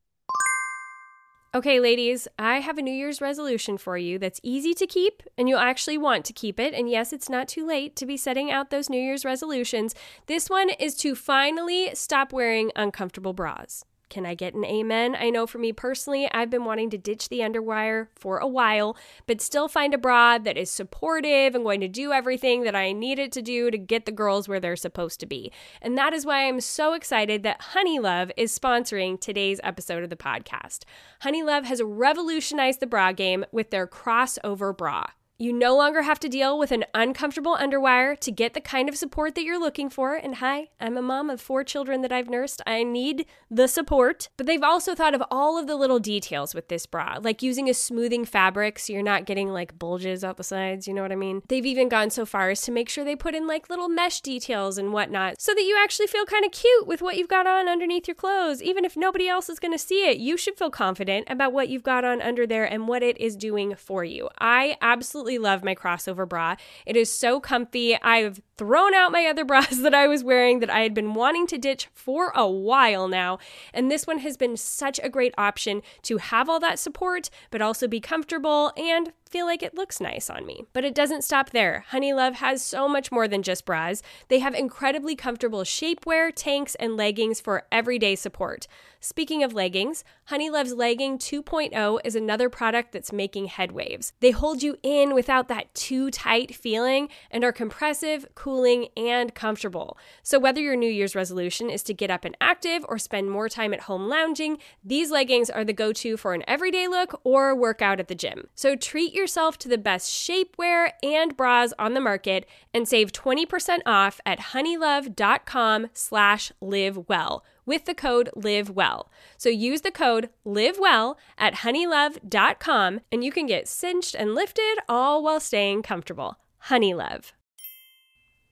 Okay, ladies, I have a New Year's resolution for you that's easy to keep and you'll actually want to keep it. And yes, it's not too late to be setting out those New Year's resolutions. This one is to finally stop wearing uncomfortable bras. Can I get an amen? I know for me personally, I've been wanting to ditch the underwire for a while, but still find a bra that is supportive and going to do everything that I need it to do to get the girls where they're supposed to be. And that is why I'm so excited that Honeylove is sponsoring today's episode of the podcast. Honeylove has revolutionized the bra game with their crossover bra. You no longer have to deal with an uncomfortable underwire to get the kind of support that you're looking for. And hi, I'm a mom of four children that I've nursed. I need the support. But they've also thought of all of the little details with this bra, like using a smoothing fabric so you're not getting like bulges out the sides, you know what I mean? They've even gone so far as to make sure they put in like little mesh details and whatnot so that you actually feel kind of cute with what you've got on underneath your clothes. Even if nobody else is going to see it, you should feel confident about what you've got on under there and what it is doing for you. I absolutely love my crossover bra. It is so comfy. I've thrown out my other bras that I was wearing that I had been wanting to ditch for a while now. And this one has been such a great option to have all that support, but also be comfortable and feel like it looks nice on me. But it doesn't stop there. Honeylove has so much more than just bras. They have incredibly comfortable shapewear, tanks, and leggings for everyday support. Speaking of leggings, Honeylove's Legging 2.0 is another product that's making headwaves. They hold you in without that too tight feeling and are compressive, cooling, and comfortable. So, whether your New Year's resolution is to get up and active or spend more time at home lounging, these leggings are the go to for an everyday look or workout at the gym. So, treat yourself to the best shapewear and bras on the market and save 20% off at honeylove.com slash live well with the code live well. So use the code live well at honeylove.com and you can get cinched and lifted all while staying comfortable. Honeylove.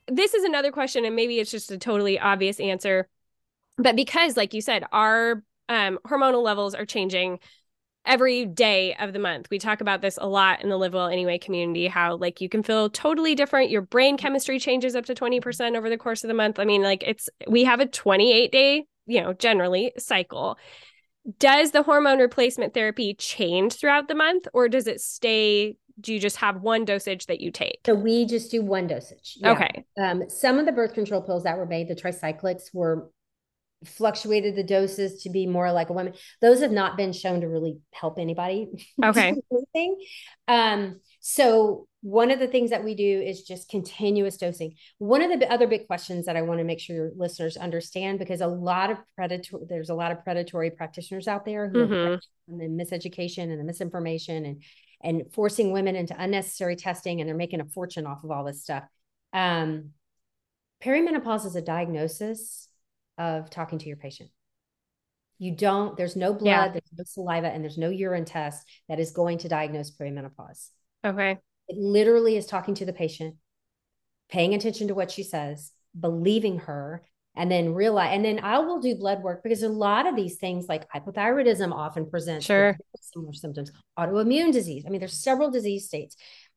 This is another question, and maybe it's just a totally obvious answer. But because, like you said, our um, hormonal levels are changing every day of the month. We talk about this a lot in the Live Well Anyway community how like you can feel totally different. Your brain chemistry changes up to 20% over the course of the month. I mean, like it's we have a 28 day, you know, generally cycle. Does the hormone replacement therapy change throughout the month or does it stay do you just have one dosage that you take? So we just do one dosage. Yeah. Okay. Um, some of the birth control pills that were made, the tricyclics, were fluctuated the doses to be more like a woman. Those have not been shown to really help anybody. Okay. anything. Um, so one of the things that we do is just continuous dosing. One of the other big questions that I want to make sure your listeners understand, because a lot of predatory, there's a lot of predatory practitioners out there who Mhm. are and the miseducation and the misinformation and and forcing women into unnecessary testing and they're making a fortune off of all this stuff. Um, perimenopause is a diagnosis of talking to your patient. You don't, there's no blood, Yeah. there's no saliva, and there's no urine test that is going to diagnose perimenopause. Okay. It literally is talking to the patient, paying attention to what she says, believing her, and then realize. And then I will do blood work because a lot of these things, like hypothyroidism, often presents Sure. similar symptoms. Autoimmune disease. I mean, there's several disease states.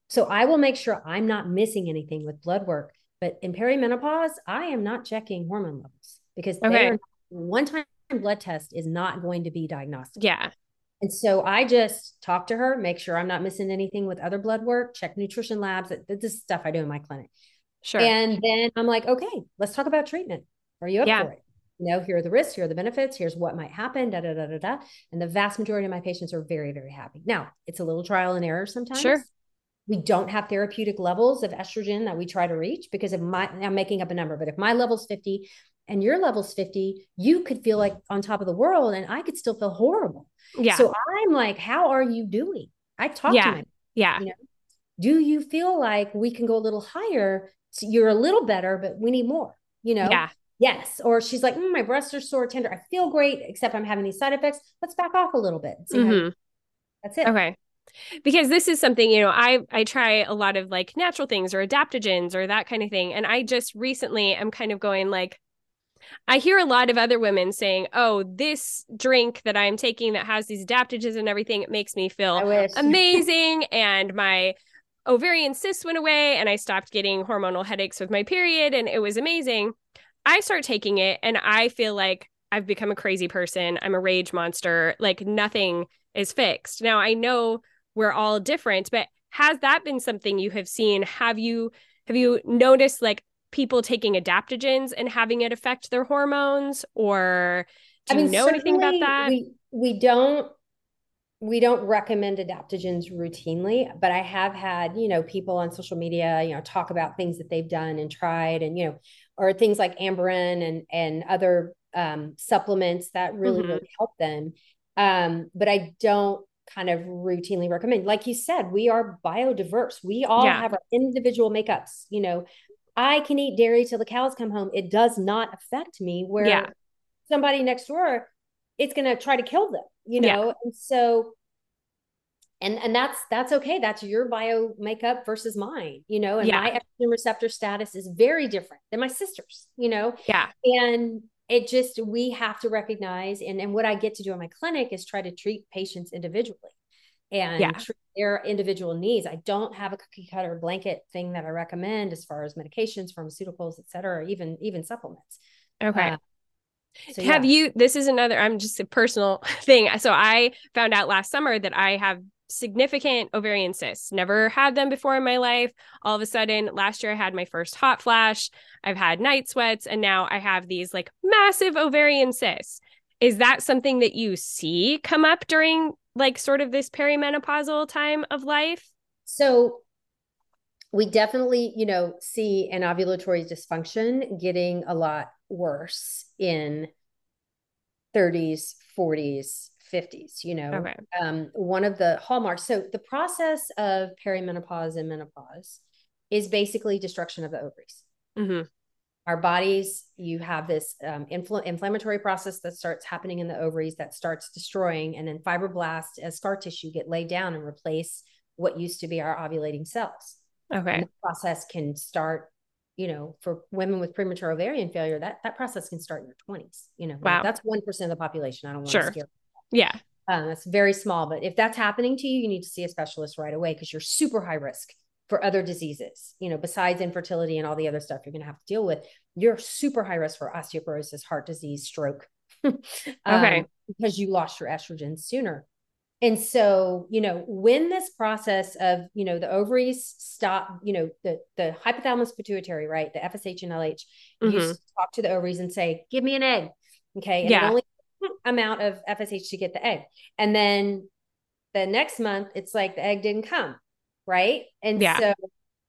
So I will make sure I'm not missing anything with blood work. But in perimenopause, I am not checking hormone levels because Okay. one time blood test is not going to be diagnostic. Yeah. And so I just talk to her, make sure I'm not missing anything with other blood work, check nutrition labs. This is stuff I do in my clinic. Sure. And then I'm like, okay, let's talk about treatment. Are you up Yeah. for it? You know, here are the risks, here are the benefits, here's what might happen, da da da da da. And the vast majority of my patients are very, very happy. Now, it's a little trial and error sometimes. Sure. We don't have therapeutic levels of estrogen that we try to reach because of my, I'm making up a number, but if my level's 50 and your level's 50, you could feel like on top of the world and I could still feel horrible. yeah. So I'm like, how are you doing? I talk Yeah. to my yeah. you know, do you feel like we can go a little higher? So you're a little better, but we need more, you know? Yeah. Yes. Or she's like, mm, my breasts are sore, tender. I feel great, except I'm having these side effects. Let's back off a little bit. Mm-hmm. that's it. Okay. Because this is something, you know, I I try a lot of like natural things or adaptogens or that kind of thing. And I just recently am kind of going like, I hear a lot of other women saying, "Oh, this drink that I'm taking that has these adaptogens and everything, it makes me feel amazing and my ovarian cysts went away and I stopped getting hormonal headaches with my period and it was amazing." I start taking it and I feel like I've become a crazy person. I'm a rage monster. Like nothing is fixed. Now, I know we're all different, but has that been something you have seen? Have you have you noticed like people taking adaptogens and having it affect their hormones or do I mean, you know anything about that? We we don't we don't recommend adaptogens routinely, but I have had, you know, people on social media, you know, talk about things that they've done and tried and, you know, or things like Amberen and and other um, supplements that really, mm-hmm. really help them. Um, but I don't kind of routinely recommend. Like you said, we are biodiverse. We all yeah. have our individual makeups. You know, I can eat dairy till the cows come home. It does not affect me. Where yeah. somebody next door, it's going to try to kill them. You know, yeah. and so. And, and that's that's okay. That's your bio makeup versus mine, you know. And my estrogen receptor status is very different than my sister's, you know. Yeah. And it just we have to recognize and, and what i get to do in my clinic is try to treat patients individually and yeah. treat their individual needs i don't have a cookie cutter blanket thing that i recommend as far as medications pharmaceuticals et cetera even even supplements okay uh, so, have yeah. you this is another i'm just a personal thing so i found out last summer that i have significant ovarian cysts. Never had them before in my life. All of a sudden, last year I had my first hot flash. I've had night sweats, and now I have these like massive ovarian cysts. Is that something that you see come up during like sort of this perimenopausal time of life? So, we definitely, you know, see an ovulatory dysfunction getting a lot worse in 30s, 40s, 50s you know okay. um, one of the hallmarks so the process of perimenopause and menopause is basically destruction of the ovaries mm-hmm. our bodies you have this um, infl- inflammatory process that starts happening in the ovaries that starts destroying and then fibroblasts as scar tissue get laid down and replace what used to be our ovulating cells okay the process can start you know, for women with premature ovarian failure, that that process can start in your 20s. You know, wow. that's one percent of the population. I don't want sure. to scare yeah. Um, that's very small. But if that's happening to you, you need to see a specialist right away because you're super high risk for other diseases, you know, besides infertility and all the other stuff you're going to have to deal with. You're super high risk for osteoporosis, heart disease, stroke. um, okay. Because you lost your estrogen sooner. And so, you know, when this process of, you know, the ovaries stop, you know, the the hypothalamus pituitary, right, the FSH and LH, mm-hmm. you talk to the ovaries and say, "Give me an egg," okay, and yeah. it only amount of FSH to get the egg. And then the next month, it's like the egg didn't come. Right. And yeah. so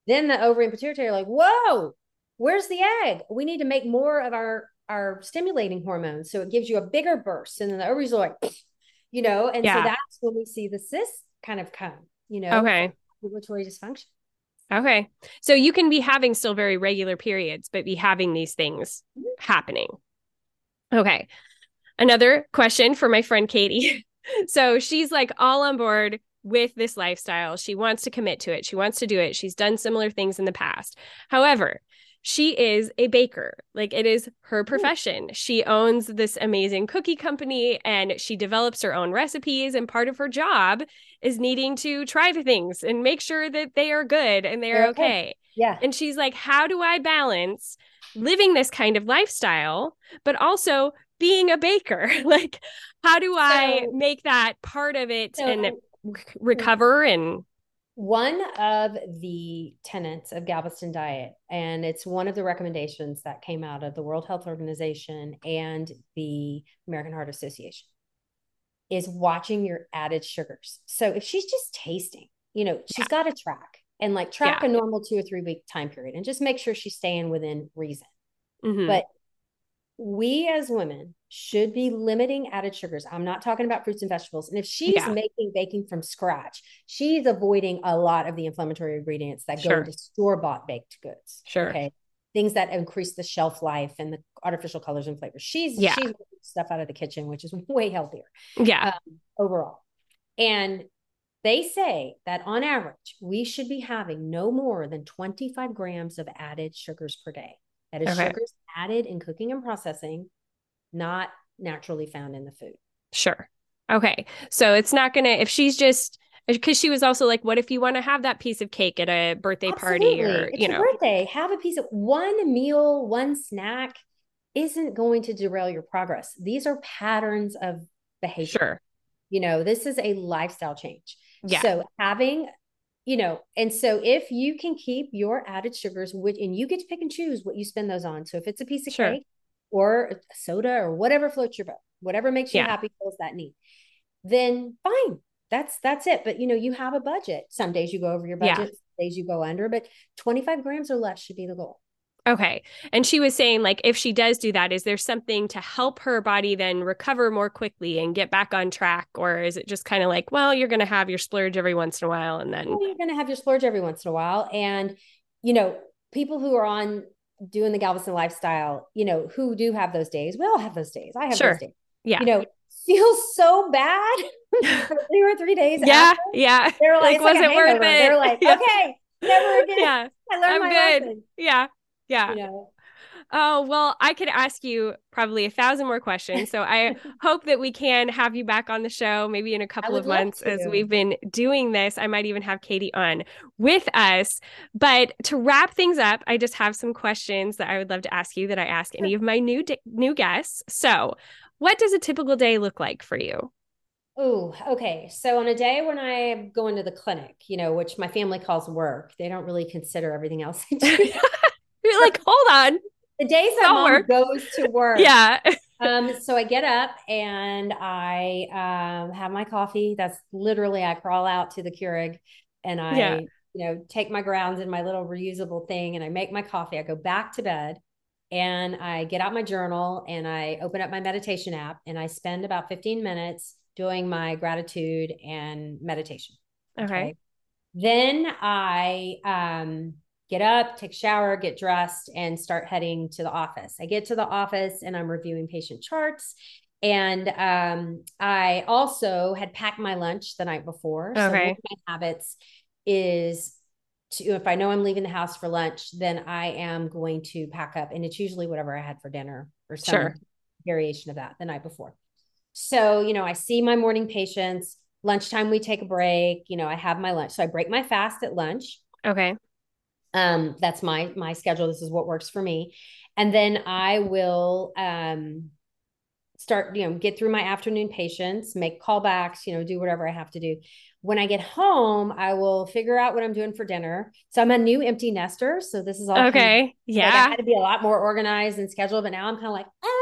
then the ovary and pituitary are like, whoa, where's the egg? We need to make more of our our stimulating hormones. So it gives you a bigger burst. And then the ovaries are like, you know, and yeah. so that's when we see the cyst kind of come, you know, okay. ovulatory dysfunction. Okay. So you can be having still very regular periods, but be having these things mm-hmm. happening. Okay. Another question for my friend Katie. so she's like all on board with this lifestyle. She wants to commit to it. She wants to do it. She's done similar things in the past. However, she is a baker. Like it is her profession. She owns this amazing cookie company and she develops her own recipes. And part of her job is needing to try the things and make sure that they are good and they're okay. okay. Yeah. And she's like, how do I balance living this kind of lifestyle, but also being a baker like how do i so, make that part of it so, and recover and one of the tenets of galveston diet and it's one of the recommendations that came out of the world health organization and the american heart association is watching your added sugars so if she's just tasting you know she's yeah. got to track and like track yeah. a normal two or three week time period and just make sure she's staying within reason mm-hmm. but we as women should be limiting added sugars. I'm not talking about fruits and vegetables. And if she's yeah. making baking from scratch, she's avoiding a lot of the inflammatory ingredients that sure. go into store bought baked goods. Sure. Okay. things that increase the shelf life and the artificial colors and flavors. She's Yeah. she's stuff out of the kitchen, which is way healthier Yeah. um, overall. And they say that on average, we should be having no more than 25 grams of added sugars per day. That is Okay. sugars added in cooking and processing, not naturally found in the food. Sure. Okay. So it's not going to, if she's just, because she was also like, what if you want to have that piece of cake at a birthday party or, It's you know, birthday. Have a piece of one meal, one snack isn't going to derail your progress. These are patterns of behavior. sure. You know, this is a lifestyle change. Yeah. So having, you know, and so if you can keep your added sugars, which and you get to pick and choose what you spend those on. So if it's a piece of Sure. cake or a soda or whatever floats your boat, whatever makes you Yeah. happy, fills that need, then fine. That's that's it. But you know, you have a budget. Some days you go over your Yeah. budget, some days you go under, but 25 grams or less should be the goal. Okay. And she was saying, like, if she does do that, is there something to help her body then recover more quickly and get back on track? Or is it just kind of like, well, you're going to have your splurge every once in a while and then, you're going to have your splurge every once in a while. And, you know, people who are on doing the Galveston lifestyle, you know, who do have those days, we all have those days. I have Sure. those days. yeah. You know, feels so bad for two or three days. yeah. after. Yeah. They're like, Like, it's like was it worth hangover. They're like, Yeah. okay, never again. Yeah. I learned I'm my good. lesson. Yeah. Yeah. You know, Oh, well, I could ask you probably a thousand more questions. So I hope that we can have you back on the show maybe in a couple of months as we've been doing this. I might even have Katie on with us. But to wrap things up, I just have some questions that I would love to ask you that I ask any of my new di- new guests. So, what does a typical day look like for you? Oh, okay. So on a day when I go into the clinic, you know, which my family calls work, they don't really consider everything else. I do. You're like, hold on. the days that mom work. goes to work. Yeah. Um, so I get up and I um have my coffee. That's literally I crawl out to the Keurig and I, Yeah. you know, take my grounds in my little reusable thing and I make my coffee. I go back to bed and I get out my journal and I open up my meditation app and I spend about 15 minutes doing my gratitude and meditation. Okay. Then I um, get up, take a shower, get dressed, and start heading to the office. I get to the office and I'm reviewing patient charts. And um, I also had packed my lunch the night before. So one Okay. of my habits is to, if I know I'm leaving the house for lunch, then I am going to pack up. And it's usually whatever I had for dinner or some Sure. variation of that the night before. So, you know, I see my morning patients. Lunchtime, we take a break. You know, I have my lunch. So I break my fast at lunch. Okay. Um, that's my my schedule. This is what works for me. And then I will um start, you know, get through my afternoon patients, make callbacks, you know, do whatever I have to do. When I get home, I will figure out what I'm doing for dinner. So I'm a new empty nester. So this is all kind of- Okay. like, I had to be a lot more organized and scheduled, but now I'm kind of like, ah,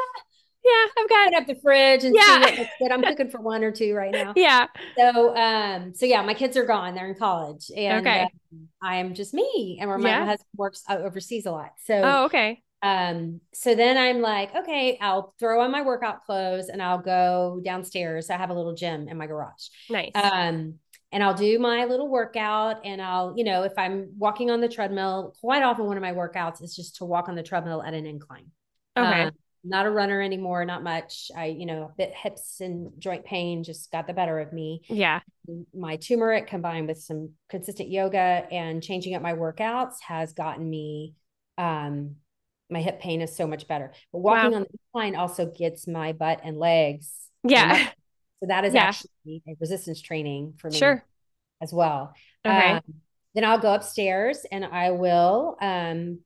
Yeah. I've got open up the fridge and Yeah. see what good. I'm cooking for one or two right now. Yeah. So, um, so yeah, my kids are gone; they're in college, and Okay. um, I am just me. And where my Yeah. husband works overseas a lot. So, Oh, okay. um, so then I'm like, okay, I'll throw on my workout clothes and I'll go downstairs. I have a little gym in my garage. Nice. Um, and I'll do my little workout. And I'll, you know, if I'm walking on the treadmill, quite often one of my workouts is just to walk on the treadmill at an incline. okay. Um, not a runner anymore, not much. I, you know, bit hips and joint pain just got the better of me. yeah. My turmeric combined with some consistent yoga and changing up my workouts has gotten me um my hip pain is so much better. But walking Wow. on the incline also gets my butt and legs. Yeah. and So that is Yeah. actually a resistance training for me Sure. as well. Okay. Um, then I'll go upstairs and I will um,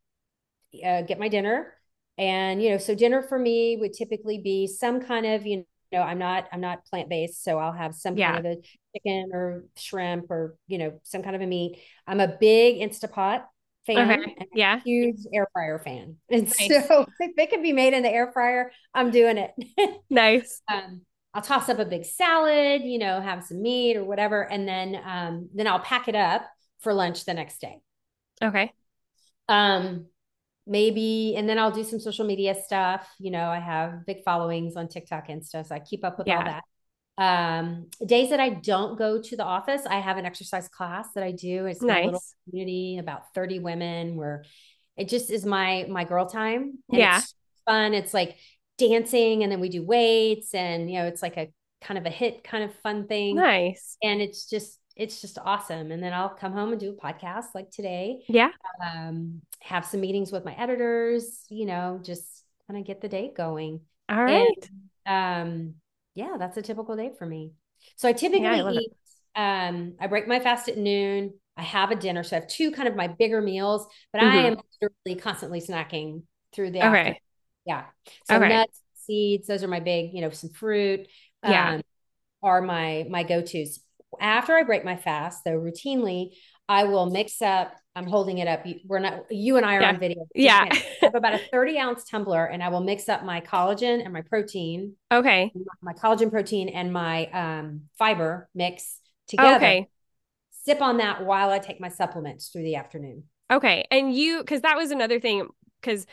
uh, get my dinner. And you know, so dinner for me would typically be some kind of you know, I'm not I'm not plant based, so I'll have some Yeah. kind of a chicken or shrimp or you know some kind of a meat. I'm a big Instapot fan, Okay. Yeah. huge air fryer fan, and Nice. so if it can be made in the air fryer, I'm doing it. Nice. um, I'll toss up a big salad, you know, have some meat or whatever, and then um, then I'll pack it up for lunch the next day. Okay. Um, maybe, and then I'll do some social media stuff. You know, I have big followings on TikTok and stuff, so I keep up with all that. Um, days that I don't go to the office, I have an exercise class that I do. It's a little Nice. community, about 30 women. We're it just is my my girl time. And Yeah. it's fun. It's like dancing and then we do weights and you know, it's like a kind of a HIIT kind of fun thing. Nice. And it's just it's just awesome. And then I'll come home and do a podcast like today. Yeah. Um, have some meetings with my editors, you know, just kind of get the day going. All right. And, um, yeah, that's a typical day for me. So I typically I eat, um, I break my fast at noon. I have a dinner. So I have two kind of my bigger meals, but I Mhm. am literally constantly snacking through the Okay. afternoon. Yeah. So Okay. nuts, seeds, those are my big, you know, some fruit. Yeah. um, are my my go-tos. After I break my fast, though, routinely I will mix up. I'm holding it up. We're not. You and I are Yeah. on video. Yeah. I have about a 30 ounce tumbler, and I will mix up my collagen and my protein, Okay. my collagen protein and my um, fiber mix together. Okay. Sip on that while I take my supplements through the afternoon. Okay. And you, because that was another thing, because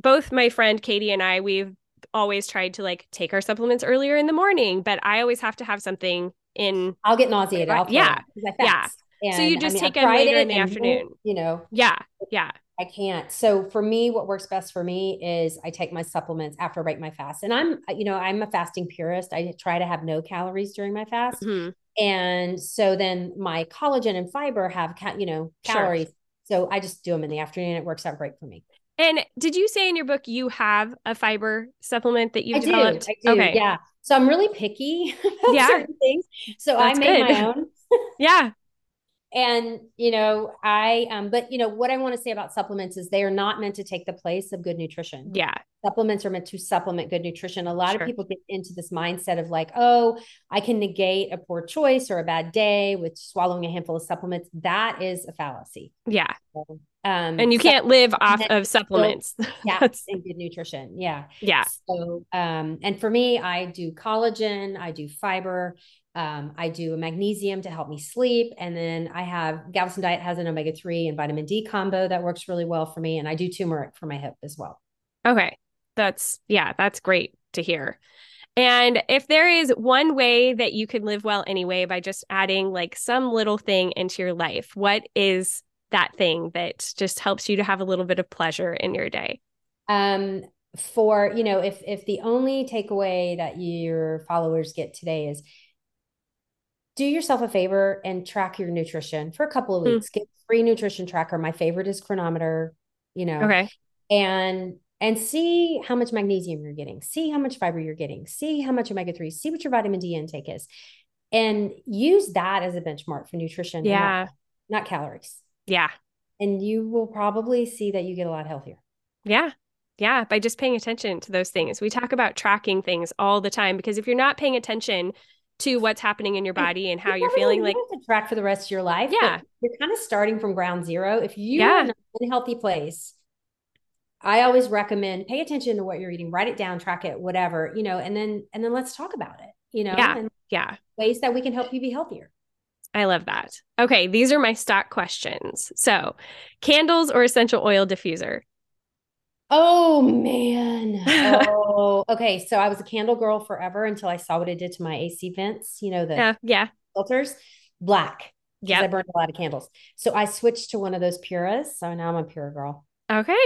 both my friend Katie and I, we've always tried to like take our supplements earlier in the morning, but I always have to have something in. I'll get nauseated. I'll Yeah. I Yeah. fast. So you just I've take 'em tried later it in the and, afternoon. You know, Yeah. Yeah. I can't. So for me, what works best for me is I take my supplements after I break my fast. And I'm, you know, I'm a fasting purist. I try to have no calories during my fast. Mhm. And so then my collagen and fiber have, ca- you know, Sure. calories. So I just do them in the afternoon. It works out great for me. And did you say in your book you have a fiber supplement that you I do. developed? I do. Okay. Yeah. So I'm really picky about Yeah. certain things. So That's I made good. my own. Yeah. And, you know, I, um, but, you know, what I want to say about supplements is they are not meant to take the place of good nutrition. Yeah. Supplements are meant to supplement good nutrition. A lot Sure. of people get into this mindset of like, oh, I can negate a poor choice or a bad day with swallowing a handful of supplements. That is a fallacy. Yeah. Um, And you can't live off of supplements. yeah, in good nutrition. Yeah. yeah. So, um, and for me, I do collagen, I do fiber, um, I do a magnesium to help me sleep. And then I have Galveston Diet has an omega 3 and vitamin D combo that works really well for me. And I do turmeric for my hip as well. Okay. That's, yeah, that's great to hear. And if there is one way that you can live well anyway by just adding like some little thing into your life, what is that thing that just helps you to have a little bit of pleasure in your day? um for you know if if the only takeaway that your followers get today is do yourself a favor and track your nutrition for a couple of Hmm. weeks get a free nutrition tracker my favorite is Cronometer you know Okay. and and see how much magnesium you're getting see how much fiber you're getting see how much omega-3 see what your vitamin d intake is and use that as a benchmark for nutrition and not- Yeah. not calories Yeah. and you will probably see that you get a lot healthier Yeah. Yeah. By just paying attention to those things. We talk about tracking things all the time because if you're not paying attention to what's happening in your body and how You you're feeling, like, have to track for the rest of your life. Yeah. you're kind of starting from ground zero. If you Yeah. are in a healthy place, I always recommend pay attention to what you're eating, write it down, track it, whatever, you know, and then and then let's talk about it, you know, Yeah. and yeah, ways that we can help you be healthier. I love that. Okay. These are my stock questions. So, candles or essential oil diffuser? Oh man. Oh, okay. So I was a candle girl forever until I saw what it did to my AC vents, you know, the Yeah. Yeah. filters, black. Yeah. I burned a lot of candles. So I switched to one of those Puras. So now I'm a Pura girl. Okay.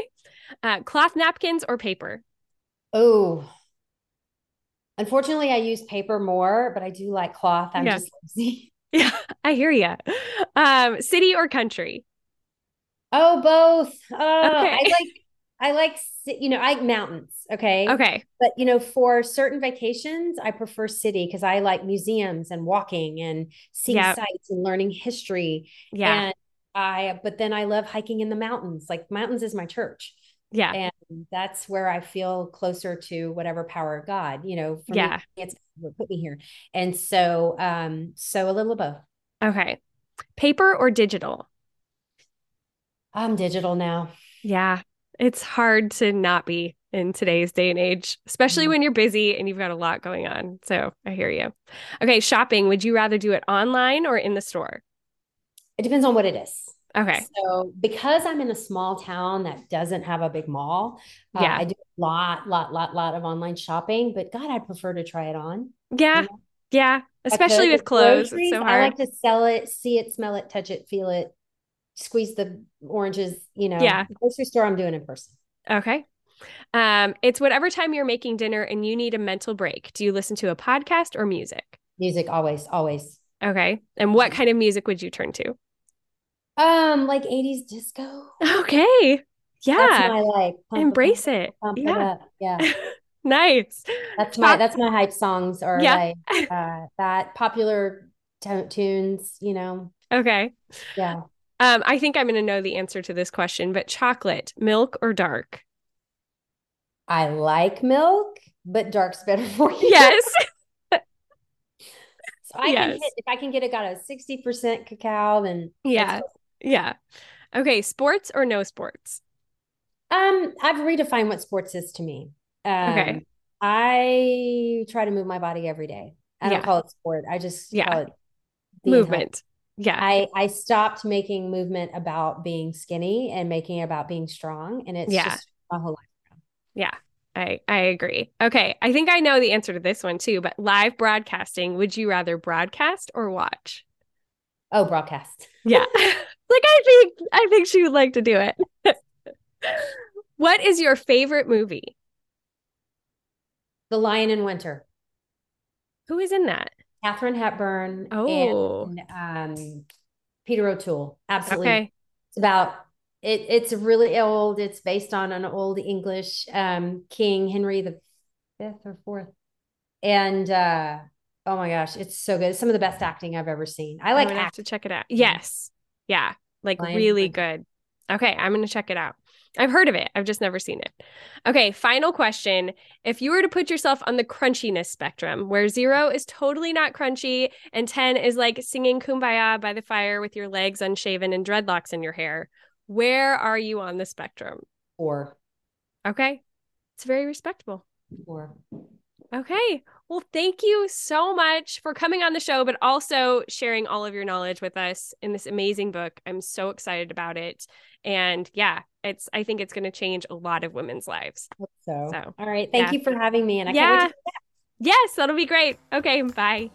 Uh, cloth napkins or paper? Oh, unfortunately, I use paper more, but I do like cloth. I'm Yeah. just lazy. Yeah. I hear you. Um, city or country? Oh, both. Oh, I like, I like, you know, I like mountains. Okay. Okay. But, you know, for certain vacations, I prefer city because I like museums and walking and seeing Yeah. sights and learning history. Yeah. And I, but then I love hiking in the mountains. Like mountains is my church. Yeah. And that's where I feel closer to whatever power of God, you know, for Yeah. me, it's put me here. And so, um, so a little of both. Okay. Paper or digital? I'm digital now. Yeah. It's hard to not be in today's day and age, especially Mhm. when you're busy and you've got a lot going on. So I hear you. Okay. Shopping. Would you rather do it online or in the store? It depends on what it is. Okay. So because I'm in a small town that doesn't have a big mall, uh, Yeah. I do a lot, lot, lot, lot of online shopping, but God, I'd prefer to try it on. Yeah. know? Yeah. Especially with clothes. groceries, so I like to sell it, see it, smell it, touch it, feel it. squeeze the oranges, you know. Yeah. Grocery store, I'm doing in person. Okay. Um, it's whatever time you're making dinner and you need a mental break. Do you listen to a podcast or music? Music, always, always. Okay. And what kind of music would you turn to? Um, like 80s disco. Okay. Yeah. That's my like pump- Embrace it. pump Yeah. up. Yeah. Nice. That's my that's my hype songs or Yeah. like uh that popular t- tunes, you know. Okay. Yeah. Um, I think I'm going to know the answer to this question, but chocolate, milk or dark? I like milk, but dark's better for you. Yes. So I can Yes. hit, if I can get it got a 60% cacao, then Yeah. Yeah. Okay. Sports or no sports? Um, I've redefined what sports is to me. Um, Okay. I try to move my body every day. I don't Yeah. call it sport. I just Yeah. call it. Movement. Yeah. I I stopped making movement about being skinny and making it about being strong, and it's Yeah. just my whole life. Yeah. I, I agree. Okay. I think I know the answer to this one too, but live broadcasting, would you rather broadcast or watch? Oh, broadcast. Yeah. like I think I think she would like to do it. what is your favorite movie? The Lion in Winter. Who is in that? Katharine Hepburn Oh. and um, Peter O'Toole. Absolutely. Okay. It's about it. It's really old. It's based on an old English um, king, Henry the fifth or fourth. And uh, oh my gosh, it's so good. It's some of the best acting I've ever seen. I like I'm gonna have to check it out. Yes. Yeah. Like Lion really King. good. Okay, I'm gonna check it out. I've heard of it. I've just never seen it. Okay, final question. If you were to put yourself on the crunchiness spectrum, where zero is totally not crunchy and 10 is like singing kumbaya by the fire with your legs unshaven and dreadlocks in your hair, where are you on the spectrum? Four. Okay, it's very respectable. Four. Okay. Well, thank you so much for coming on the show, but also sharing all of your knowledge with us in this amazing book. I'm so excited about it. And yeah, it's I think it's going to change a lot of women's lives. So, So, all right. Thank yeah. you for having me. And I Yeah. can't wait to Yes, that'll be great. Okay, bye.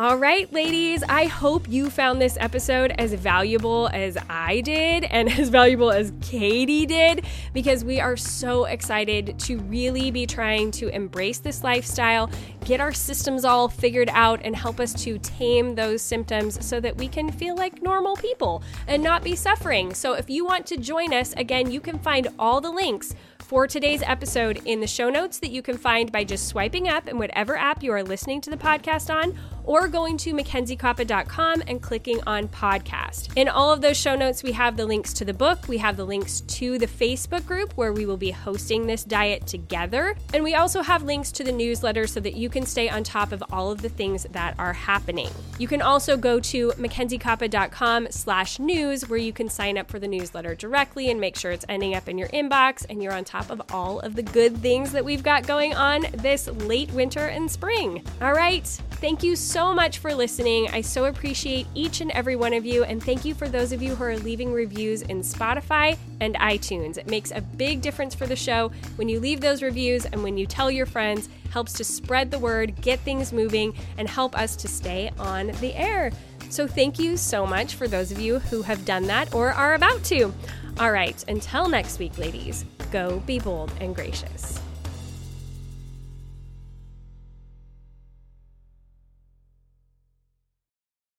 All right, ladies, I hope you found this episode as valuable as I did and as valuable as Katie did because we are so excited to really be trying to embrace this lifestyle, get our systems all figured out, and help us to tame those symptoms so that we can feel like normal people and not be suffering. So, if you want to join us, again, you can find all the links for today's episode in the show notes that you can find by just swiping up in whatever app you are listening to the podcast on or going to mackenziekoppa.com and clicking on podcast. In all of those show notes, we have the links to the book, we have the links to the Facebook group where we will be hosting this diet together, and we also have links to the newsletter so that you can stay on top of all of the things that are happening. You can also go to mackenziekoppa.com slash news where you can sign up for the newsletter directly and make sure it's ending up in your inbox and you're on top of all of the good things that we've got going on this late winter and spring. All right. Thank you so much for listening. I so appreciate each and every one of you. And thank you for those of you who are leaving reviews in Spotify and iTunes. It makes a big difference for the show when you leave those reviews and when you tell your friends, helps to spread the word, get things moving, and help us to stay on the air. So thank you so much for those of you who have done that or are about to. All right, until next week, ladies, go be bold and gracious.